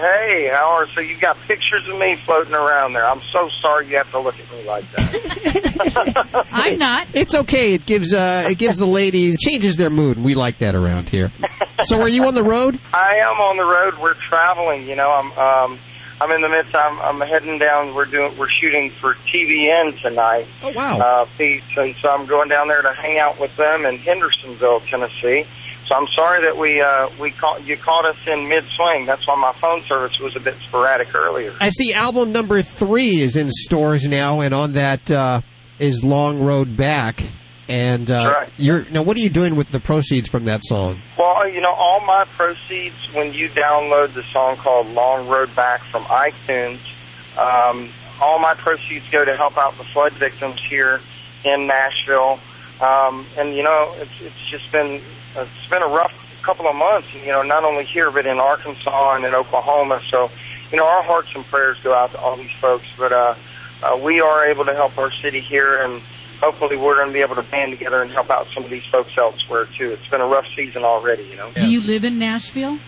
Hey, Howard. So you got pictures of me floating around there. I'm so sorry you have to look at me like that. I'm not. It's okay. It gives uh, it gives the ladies changes their mood. We like that around here. So, are you on the road? I am on the road. We're traveling. You know, I'm um, I'm in the midst. I'm I'm heading down. We're doing we're shooting for TBN tonight. Oh wow! Uh, piece, and so I'm going down there to hang out with them in Hendersonville, Tennessee. So I'm sorry that we uh, we caught you caught us in mid swing. That's why my phone service was a bit sporadic earlier. I see album number three is in stores now, and on that uh, is Long Road Back. And uh, you're now, what are you doing with the proceeds from that song? Well, you know, all my proceeds when you download the song called "Long Road Back" from iTunes, um, all my proceeds go to help out the flood victims here in Nashville. Um, and you know, it's it's just been it's been a rough couple of months. You know, not only here but in Arkansas and in Oklahoma. So, you know, our hearts and prayers go out to all these folks. But uh, uh, we are able to help our city here, and hopefully, we're going to be able to band together and help out some of these folks elsewhere too. It's been a rough season already. You know. Do you live in Nashville?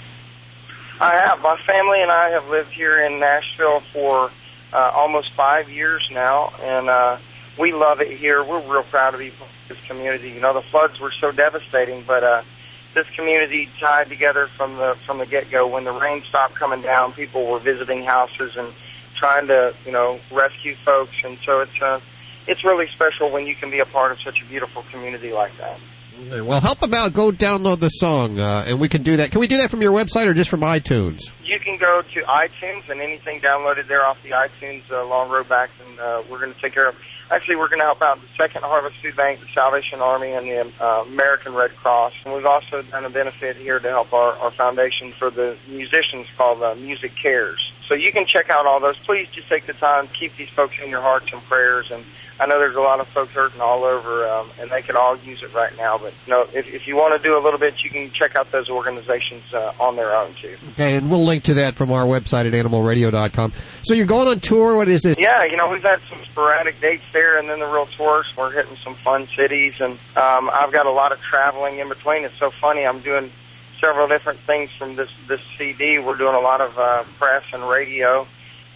I have. My family and I have lived here in Nashville for uh, almost five years now, and uh, we love it here. We're real proud to be of this community. You know, the floods were so devastating, but uh, this community tied together from the from the get go. When the rain stopped coming down, people were visiting houses and trying to, you know, rescue folks, and so it's uh, it's really special when you can be a part of such a beautiful community like that. Well, help them out. Go download the song, uh, and we can do that. Can we do that from your website or just from iTunes? You can go to iTunes and anything downloaded there off the iTunes uh, Long Road Back, and uh, we're going to take care of. Actually, help out the Second Harvest Food Bank, the Salvation Army, and the uh, American Red Cross. And we've also done a benefit here to help our, our foundation for the musicians called uh, MusiCares. So you can check out all those. Please just take the time, keep these folks in your hearts and prayers. And I know there's a lot of folks hurting all over, um, and they could all use it right now. But you know, if, if you want to do a little bit, you can check out those organizations uh, on their own too. Okay, and we'll link to that from our website at animalradio.com. So you're going on tour. What is this? Yeah, you know, we've had some sporadic dates there, and then the real tours. We're hitting some fun cities, and um, I've got a lot of traveling in between. It's so funny. I'm doing several different things from this this CD. We're doing a lot of uh, press and radio,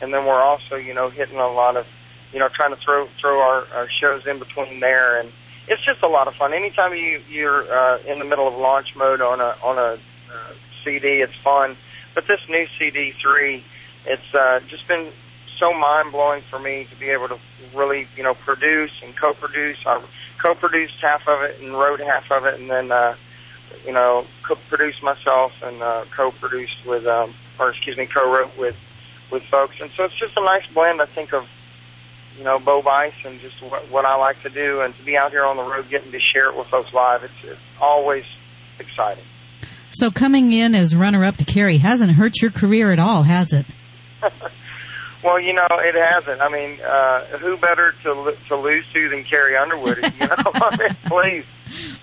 and then we're also, you know, hitting a lot of, you know, trying to throw throw our, our shows in between there, and it's just a lot of fun. Anytime you you're uh, in the middle of launch mode on a on a uh, CD, it's fun. But this new CD three, it's uh, just been so mind blowing for me to be able to really, you know, produce and co-produce. I co-produced half of it and wrote half of it, and then, uh, you know, co-produced myself and uh, co-produced with, um, or excuse me, co-wrote with with folks. And so it's just a nice blend, I think, of you know, Bo Bice and just what, what I like to do, and to be out here on the road, getting to share it with folks live. It's, it's always exciting. So coming in as runner-up to Carrie hasn't hurt your career at all, has it? Well, you know, it hasn't. I mean, uh, who better to to lose to than Carrie Underwood? You know, I mean, please.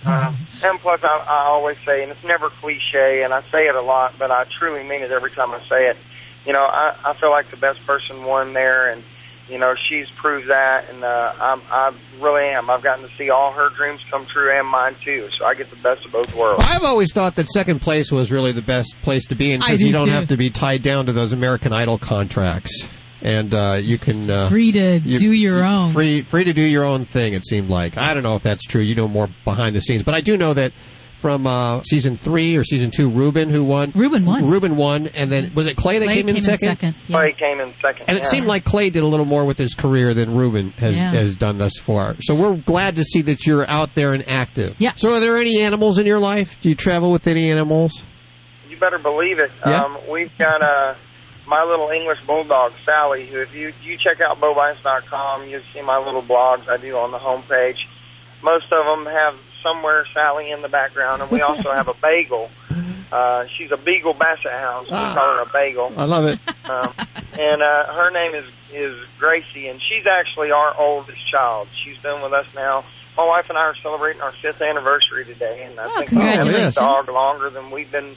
Uh, and plus, I, I always say, and it's never cliche, and I say it a lot, but I truly mean it every time I say it. You know, I, I feel like the best person won there, and you know, she's proved that, and uh, I'm, I really am. I've gotten to see all her dreams come true and mine too, so I get the best of both worlds. I've always thought that second place was really the best place to be in I because do you don't too. have to be tied down to those American Idol contracts, and uh, you can uh, Free to you- do your own. free free to do your own thing. It seemed like I don't know if that's true. You know more behind the scenes, but I do know that from uh, season three or season two, Ruben who won. Ruben won. Ruben won, and then was it Clay that Clay came, in second? Clay came in second. And it seemed like Clay did a little more with his career than Ruben has Yeah. has done thus far. So we're glad to see that you're out there and active. Yeah. So are there any animals in your life? Do you travel with any animals? You better believe it. Yeah? Um, we've got uh, my little English bulldog, Sally, who if you you check out bobice.com, you'll see my little blogs I do on the homepage. Most of them have somewhere Sally in the background, and we also have a bagel. Uh, she's a beagle basset hound, so we call her a bagel. I love it. Um, and uh, her name is is Gracie, and she's actually our oldest child. She's been with us now. My wife and I are celebrating our fifth anniversary today, and I Oh, think we've had congratulations. this dog longer than we've been,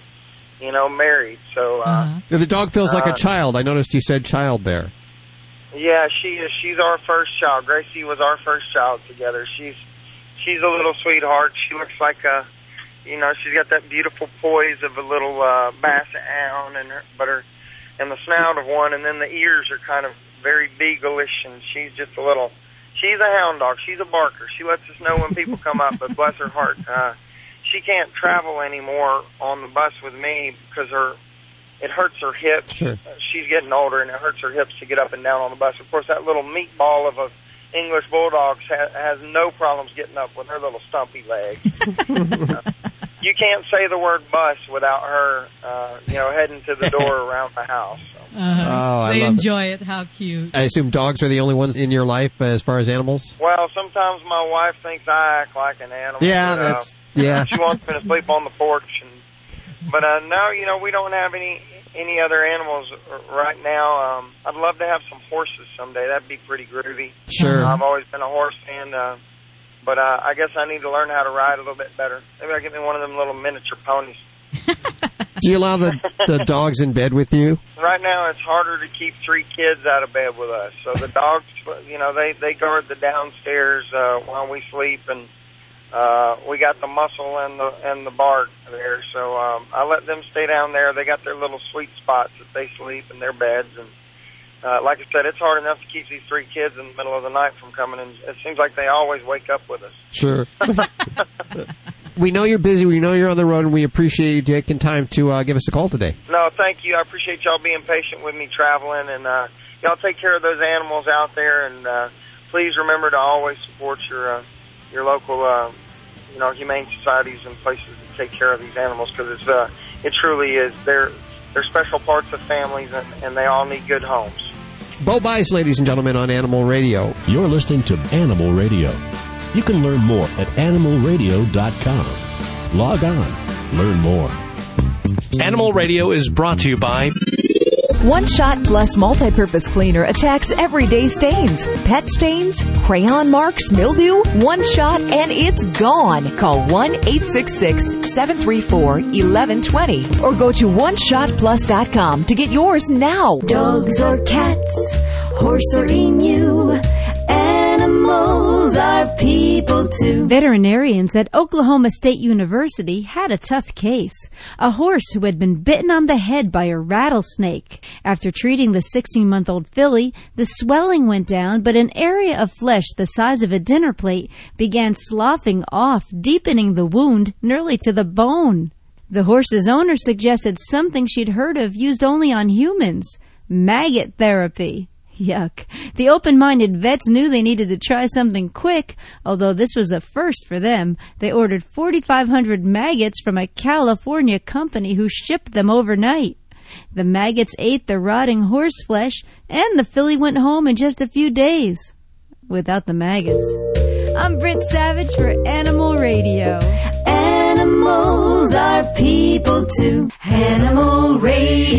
you know, married. So, uh, Yeah, the dog feels like a child. I noticed you said child there. yeah, she is. She's our first child. Gracie was our first child together. She's she's a little sweetheart. She looks like a, you know, she's got that beautiful poise of a little uh, basset hound, and her, but her and the snout of one, and then the ears are kind of very beagle-ish, and she's just a little. She's a hound dog. She's a barker. She lets us know when people come up, but bless her heart, uh, she can't travel anymore on the bus with me because her it hurts her hips. Sure. Uh, She's getting older, and it hurts her hips to get up and down on the bus. Of course, that little meatball of a English bulldog ha- has no problems getting up with her little stumpy leg. Uh, you can't say the word bus without her, uh, you know, heading to the door around the house. Uh-huh. Oh, I they love it. enjoy it. How cute. I assume dogs are the only ones in your life uh, as far as animals. Well, sometimes my wife thinks I act like an animal. Yeah, but, uh, that's yeah. she wants me to sleep on the porch, and but uh, no, you know, we don't have any any other animals right now. Um, I'd love to have some horses someday. That'd be pretty groovy. Sure. I've always been a horse fan, uh, but uh, I guess I need to learn how to ride a little bit better. Maybe I'll get me one of them little miniature ponies. Do you allow the the dogs in bed with you? Right now, it's harder to keep three kids out of bed with us. So the dogs, you know, they they guard the downstairs uh, while we sleep, and uh, we got the muscle and the and the bark there. So um, I let them stay down there. They got their little sweet spots that they sleep in their beds, and uh, like I said, it's hard enough to keep these three kids in the middle of the night from coming. And it seems like they always wake up with us. Sure. we know you're busy. We know you're on the road, and we appreciate you taking time to uh, give us a call today. No, thank you. I appreciate y'all being patient with me traveling, and uh, y'all take care of those animals out there. And uh, please remember to always support your uh, your local, uh, you know, humane societies and places that take care of these animals because it's uh, it truly is. They're they're special parts of families, and, and they all need good homes. Bo Bice, ladies and gentlemen, on Animal Radio. You're listening to Animal Radio. You can learn more at animalradio.com. Log on, learn more. Animal Radio is brought to you by One Shot Plus Multi-Purpose Cleaner attacks everyday stains, pet stains, crayon marks, mildew. One shot and it's gone. Call 1-866-734-1120 or go to oneshotplus.com to get yours now. Dogs or cats, horse or emu, animals are people too. Veterinarians at Oklahoma State University had a tough case. A horse who had been bitten on the head by a rattlesnake. After treating the 16 month old filly, the swelling went down, but an area of flesh the size of a dinner plate began sloughing off, deepening the wound nearly to the bone. The horse's owner suggested something she'd heard of used only on humans maggot therapy. Yuck. The open-minded vets knew they needed to try something quick, although this was a first for them. They ordered 4,500 maggots from a California company who shipped them overnight. The maggots ate the rotting horse flesh, and the filly went home in just a few days. Without the maggots. I'm Brent Savage for Animal Radio. Animals are people too. Animal Radio.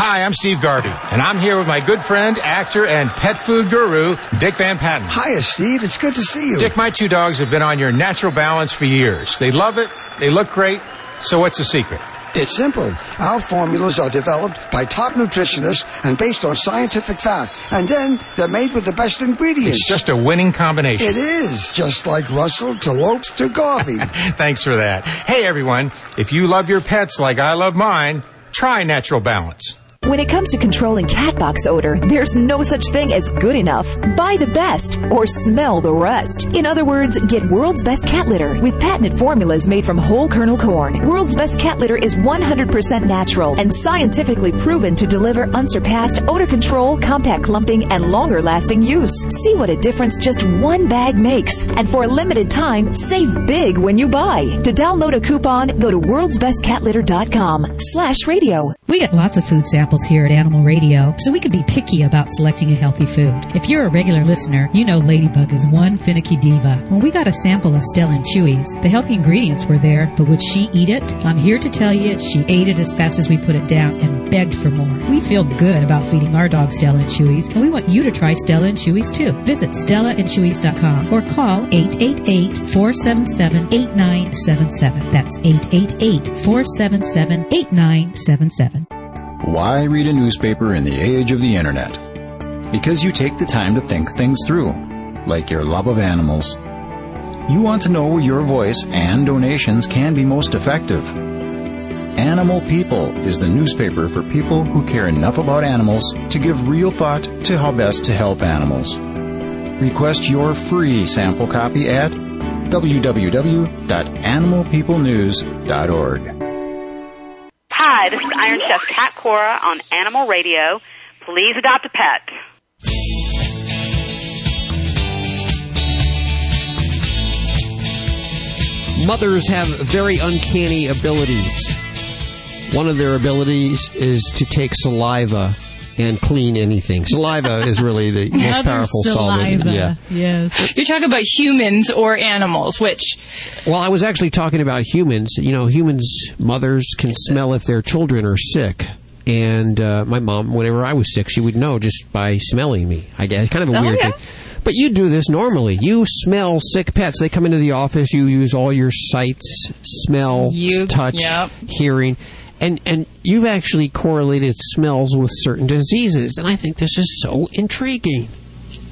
Hi, I'm Steve Garvey, and I'm here with my good friend, actor, and pet food guru, Dick Van Patten. Hiya, Steve. It's good to see you. Dick, my two dogs have been on your natural balance for years. They love it, they look great. So what's the secret? It's simple. Our formulas are developed by top nutritionists and based on scientific fact. And then they're made with the best ingredients. It's just a winning combination. It is, just like Russell to Lopes to Garvey. Thanks for that. Hey, everyone, if you love your pets like I love mine, try Natural Balance. When it comes to controlling catbox odor, there's no such thing as good enough. Buy the best or smell the rest. In other words, get World's Best Cat Litter with patented formulas made from whole kernel corn. World's Best Cat Litter is 100% natural and scientifically proven to deliver unsurpassed odor control, compact clumping, and longer lasting use. See what a difference just one bag makes. And for a limited time, save big when you buy. To download a coupon, go to worldsbestcatlitter.com slash radio. We get lots of food samples here at Animal Radio, so we can be picky about selecting a healthy food. If you're a regular listener, you know Ladybug is one finicky diva. When we got a sample of Stella and Chewy's, the healthy ingredients were there, but would she eat it? I'm here to tell you she ate it as fast as we put it down and begged for more. We feel good about feeding our dog Stella and Chewy's, and we want you to try Stella and Chewy's too. Visit StellaandChewy's.com or call 888-477-8977. That's 888-477-8977. Why read a newspaper in the age of the internet? Because you take the time to think things through, like your love of animals. You want to know where your voice and donations can be most effective. Animal People is the newspaper for people who care enough about animals to give real thought to how best to help animals. Request your free sample copy at www.animalpeoplenews.org. Hi, this is Iron Chef Cat Cora on Animal Radio. Please adopt a pet. mothers have very uncanny abilities. One of their abilities is to take saliva and clean anything. Saliva is really the most Mother powerful solvent. Yeah. Yes. You're talking about humans or animals, which Well, I was actually talking about humans. You know, humans, mothers can smell if their children are sick. And uh, my mom, whenever I was sick, she would know just by smelling me. I guess kind of a Oh, weird yeah. thing. But you do this normally. You smell sick pets. They come into the office. You use all your sights, smell, You- touch, yep. hearing, and and you've actually correlated smells with certain diseases. And I think this is so intriguing.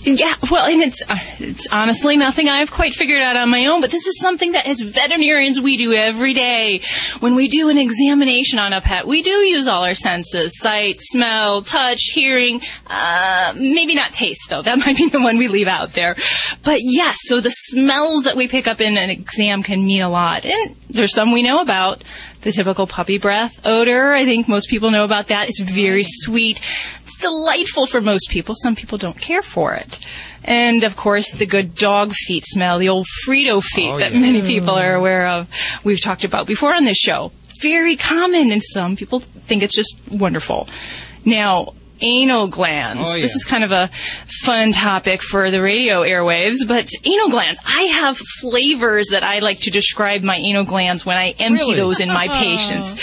Yeah, well, and it's uh, it's honestly nothing I've quite figured out on my own, but this is something that as veterinarians we do every day. When we do an examination on a pet, we do use all our senses: sight, smell, touch, hearing. Uh, maybe not taste, though. That might be the one we leave out there. But yes, so the smells that we pick up in an exam can mean a lot, and there's some we know about. The typical puppy breath odor, I think most people know about that. It's very sweet. It's delightful for most people. Some people don't care for it. And of course, the good dog feet smell, the old Frito feet oh, that many people are aware of. We've talked about before on this show. Very common, and some people think it's just wonderful. Now, anal glands. Oh, yeah. This is kind of a fun topic for the radio airwaves, but anal glands. I have flavors that I like to describe my anal glands when I empty Really? those in my patients.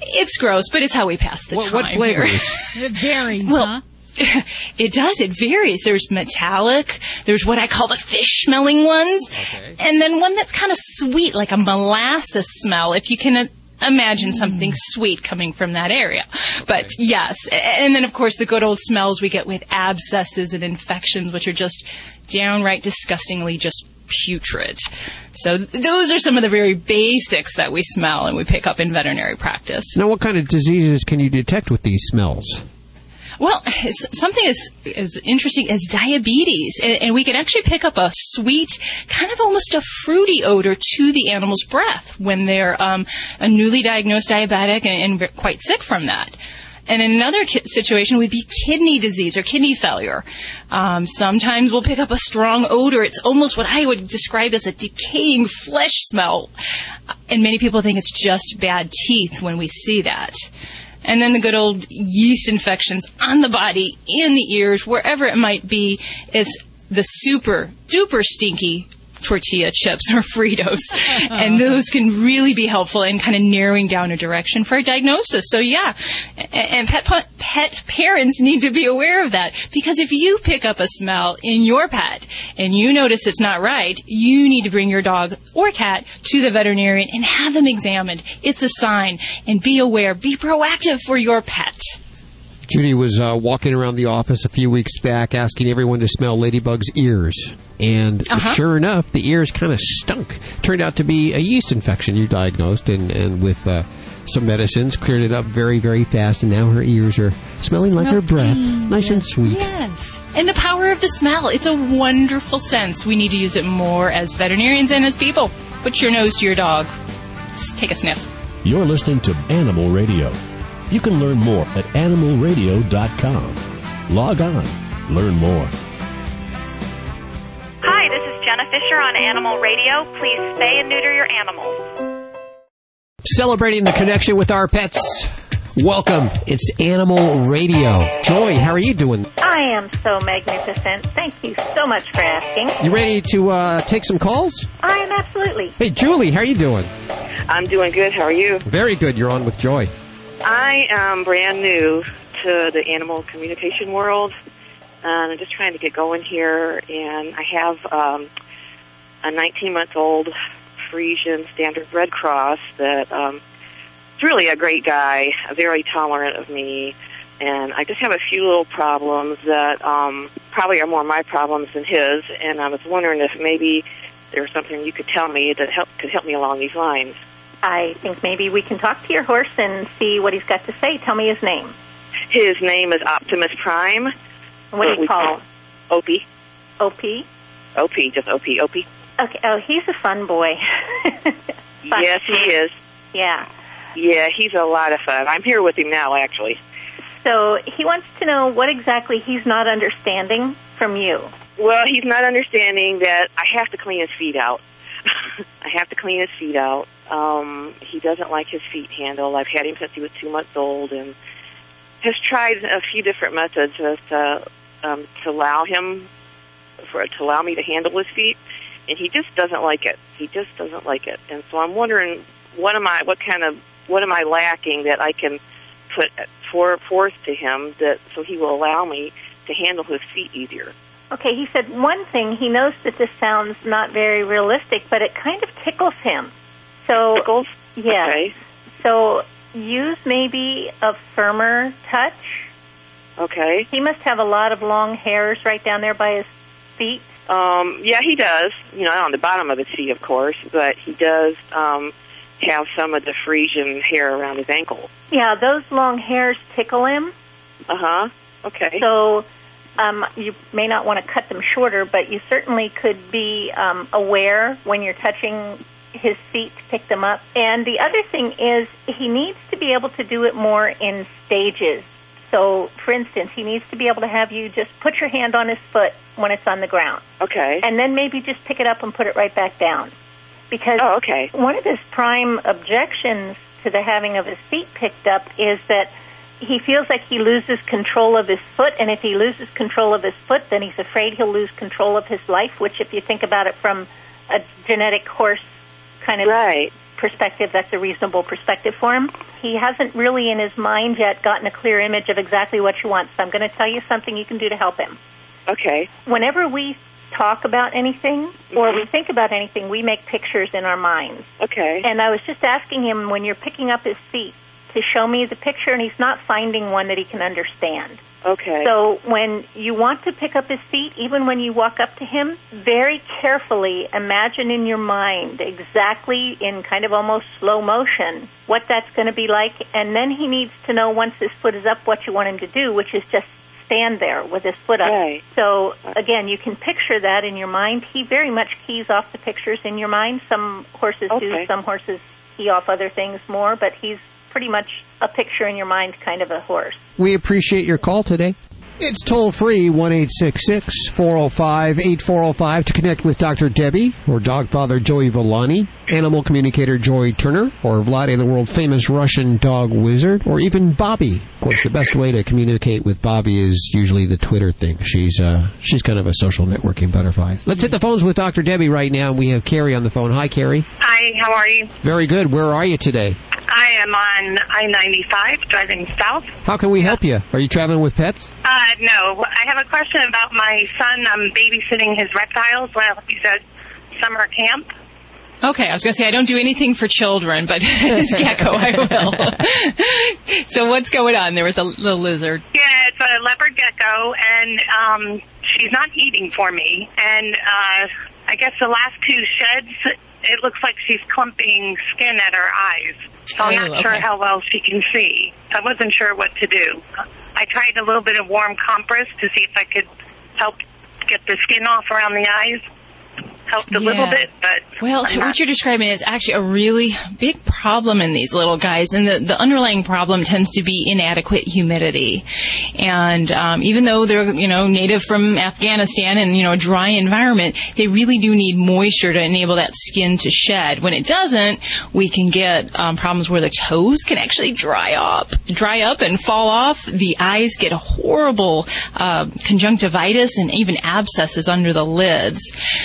It's gross, but it's how we pass the What, time. what flavors? It varies, Well, it does. It varies. There's metallic. There's what I call the fish smelling ones. Okay. And then one that's kind of sweet, like a molasses smell, if you can uh, imagine something sweet coming from that area. But yes. And then, of course, the good old smells we get with abscesses and infections, which are just downright disgustingly just putrid. So th- those are some of the very basics that we smell and we pick up in veterinary practice. Now, what kind of diseases can you detect with these smells? Well, something as, as interesting as diabetes, and, and we can actually pick up a sweet, kind of almost a fruity odor to the animal's breath when they're um, a newly diagnosed diabetic and, and quite sick from that. And another ki- situation would be kidney disease or kidney failure. Um, sometimes we'll pick up a strong odor. It's almost what I would describe as a decaying flesh smell. And many people think it's just bad teeth when we see that. And then the good old yeast infections on the body, in the ears, wherever it might be, is the super duper stinky tortilla chips or Fritos. and those can really be helpful in kind of narrowing down a direction for a diagnosis. So yeah, and pet, pet parents need to be aware of that because if you pick up a smell in your pet and you notice it's not right, you need to bring your dog or cat to the veterinarian and have them examined. It's a sign and be aware, be proactive for your pet. Judy was uh, walking around the office a few weeks back asking everyone to smell Ladybug's ears. And Uh-huh. sure enough, the ears kind of stunk. Turned out to be a yeast infection you diagnosed, and, and with uh, some medicines, cleared it up very, very fast. And now her ears are smelling like her breath. Nice and sweet. Yes. And the power of the smell. It's a wonderful sense. We need to use it more as veterinarians and as people. Put your nose to your dog. Let's take a sniff. You're listening to Animal Radio. You can learn more at animalradio.com. Log on, learn more. Hi, this is Jenna Fischer on Animal Radio. Please spay and neuter your animals. Celebrating the connection with our pets. Welcome. It's Animal Radio. Joy, how are you doing? I am so magnificent. Thank you so much for asking. You ready to uh, take some calls? I am absolutely. Hey, Julie, how are you doing? I'm doing good. How are you? Very good. You're on with Joy. I am brand new to the animal communication world, and I'm just trying to get going here. And I have um, a 19 month old Frisian Standardbred Cross that um, is really a great guy, very tolerant of me. And I just have a few little problems that um, probably are more my problems than his. And I was wondering if maybe there's something you could tell me that help, could help me along these lines. I think maybe we can talk to your horse and see what he's got to say. Tell me his name. His name is Optimus Prime. What do you call him? Opie. OP? OP, just OP. Opie. Okay. Oh, he's a fun boy. Fun. Yes, he is. Yeah. Yeah, he's a lot of fun. I'm here with him now, actually. So he wants to know what exactly he's not understanding from you. Well, he's not understanding that I have to clean his feet out. I have to clean his feet out. Um, he doesn't like his feet handled. I've had him since he was two months old, and has tried a few different methods as to um, to allow him for to allow me to handle his feet, and he just doesn't like it. He just doesn't like it, and so I'm wondering what am I, what kind of, what am I lacking that I can put for, forth to him that so he will allow me to handle his feet easier. Okay, he said one thing. He knows that this sounds not very realistic, but it kind of tickles him. So tickles. Yes. Okay. So use maybe a firmer touch. Okay. He must have a lot of long hairs right down there by his feet. Um, yeah, he does. You know, on the bottom of his feet, of course, but he does um, have some of the Frisian hair around his ankle. Yeah, those long hairs tickle him. Uh huh. Okay. So um, you may not want to cut them shorter, but you certainly could be um, aware when you're touching his feet to pick them up. And the other thing is he needs to be able to do it more in stages. So, for instance, he needs to be able to have you just put your hand on his foot when it's on the ground. Okay. And then maybe just pick it up and put it right back down. Because oh, okay. one of his prime objections to the having of his feet picked up is that he feels like he loses control of his foot, and if he loses control of his foot, then he's afraid he'll lose control of his life, which, if you think about it from a genetic horse kind of right. perspective, that's a reasonable perspective for him. He hasn't really in his mind yet gotten a clear image of exactly what you want, so I'm going to tell you something you can do to help him. Okay. Whenever we talk about anything or we mm-hmm. think about anything, we make pictures in our minds. Okay. And I was just asking him when you're picking up his feet to show me the picture, and he's not finding one that he can understand. Okay. So when you want to pick up his feet, even when you walk up to him, very carefully imagine in your mind exactly in kind of almost slow motion what that's going to be like, and then he needs to know once his foot is up what you want him to do, which is just stand there with his foot up. Right. So again, you can picture that in your mind. He very much keys off the pictures in your mind. Some horses do, some horses key off other things more, but he's pretty much a picture in your mind kind of a horse. We appreciate your call today. It's toll free 1 405 8405 to connect with Dr. Debbie or dog father Joey Villani, animal communicator Joy Turner, or Vladi, the world famous Russian dog wizard, or even Bobby. Of course, the best way to communicate with Bobby is usually the Twitter thing. She's uh, she's kind of a social networking butterfly. Let's hit the phones with Dr. Debbie right now, and we have Carrie on the phone. Hi, Carrie. Hi, how are you? Very good. Where are you today? I am on I 95 driving south. How can we help you? Are you traveling with pets? Uh, no, I have a question about my son. I'm babysitting his reptiles while he's at summer camp. Okay, I was going to say I don't do anything for children, but his gecko I will. so what's going on there with the little lizard? Yeah, it's a leopard gecko, and um, she's not eating for me. And uh, I guess the last two sheds, it looks like she's clumping skin at her eyes. So I'm Oh, not sure okay. how well she can see. I wasn't sure what to do. I tried a little bit of warm compress to see if I could help get the skin off around the eyes. Helped a little bit, but Well, what you're describing is actually a really big problem in these little guys, and the, the underlying problem tends to be inadequate humidity. And um, even though they're you know native from Afghanistan and you know a dry environment, they really do need moisture to enable that skin to shed. When it doesn't, we can get um, problems where the toes can actually dry up, dry up and fall off. The eyes get horrible uh, conjunctivitis and even abscesses under the lids.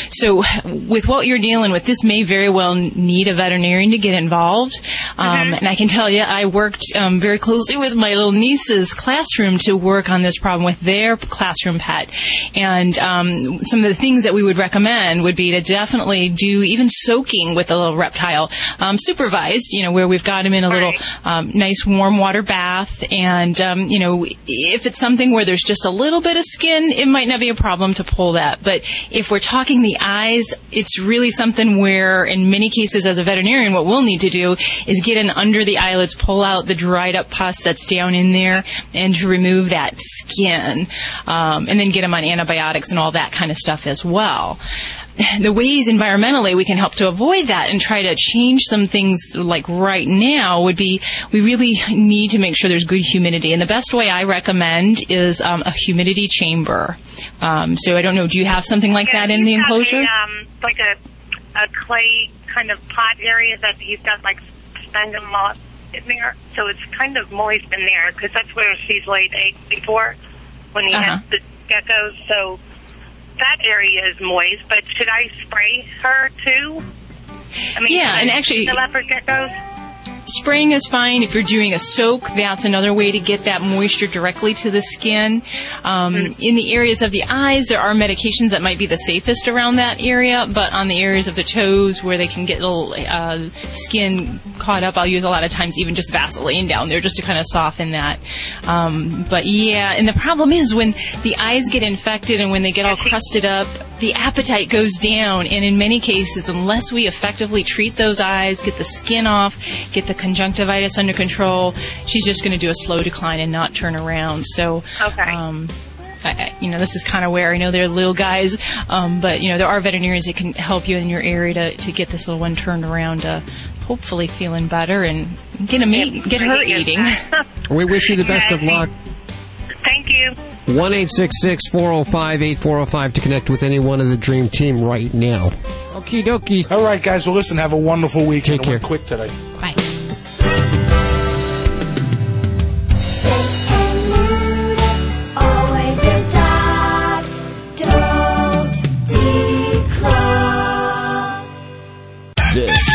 So with what you're dealing with, this may very well need a veterinarian to get involved. Um, And I can tell you, I worked um, very closely with my little niece's classroom to work on this problem with their classroom pet. And um, some of the things that we would recommend would be to definitely do even soaking with a little reptile, um, supervised, you know, where we've got him in a little um, nice warm water bath. And, um, you know, if it's something where there's just a little bit of skin, it might not be a problem to pull that. But if we're talking the eyes, it's really something where, in many cases, as a veterinarian, what we'll need to do is get in under the eyelids, pull out the dried up pus that's down in there, and to remove that skin, um, and then get them on antibiotics and all that kind of stuff as well. The ways environmentally we can help to avoid that and try to change some things like right now would be we really need to make sure there's good humidity. And the best way I recommend is um, a humidity chamber. Um, so I don't know, do you have something like that in the enclosure? A, um, like a a clay kind of pot area that he's got like sphagnum moss in there. So it's kind of moist in there because that's where she's laid eggs before when he Uh-huh. has the geckos. So that area is moist. But should I spray her too? I mean, Yeah, and actually- the leopard geckos. Spraying is fine. If you're doing a soak, that's another way to get that moisture directly to the skin. Um, In the areas of the eyes, there are medications that might be the safest around that area, but on the areas of the toes where they can get a little uh, skin caught up, I'll use a lot of times even just Vaseline down there just to kind of soften that. Um, but yeah, and the problem is when the eyes get infected and when they get all crusted up, the appetite goes down. And in many cases, unless we effectively treat those eyes, get the skin off, get the conjunctivitis under control, she's just going to do a slow decline and not turn around. So, um, I, I- you know, this is kind of where I know they're little guys, um, but you know, there are veterinarians that can help you in your area to, to get this little one turned around. Uh, hopefully feeling better and get him eat, get her eating. We wish you the best of luck. Thank you. 1 405 8405 to connect with any one of the Dream Team right now. Okie dokie. All right, guys. Well, listen, have a wonderful week. Take care. quick today. Bye.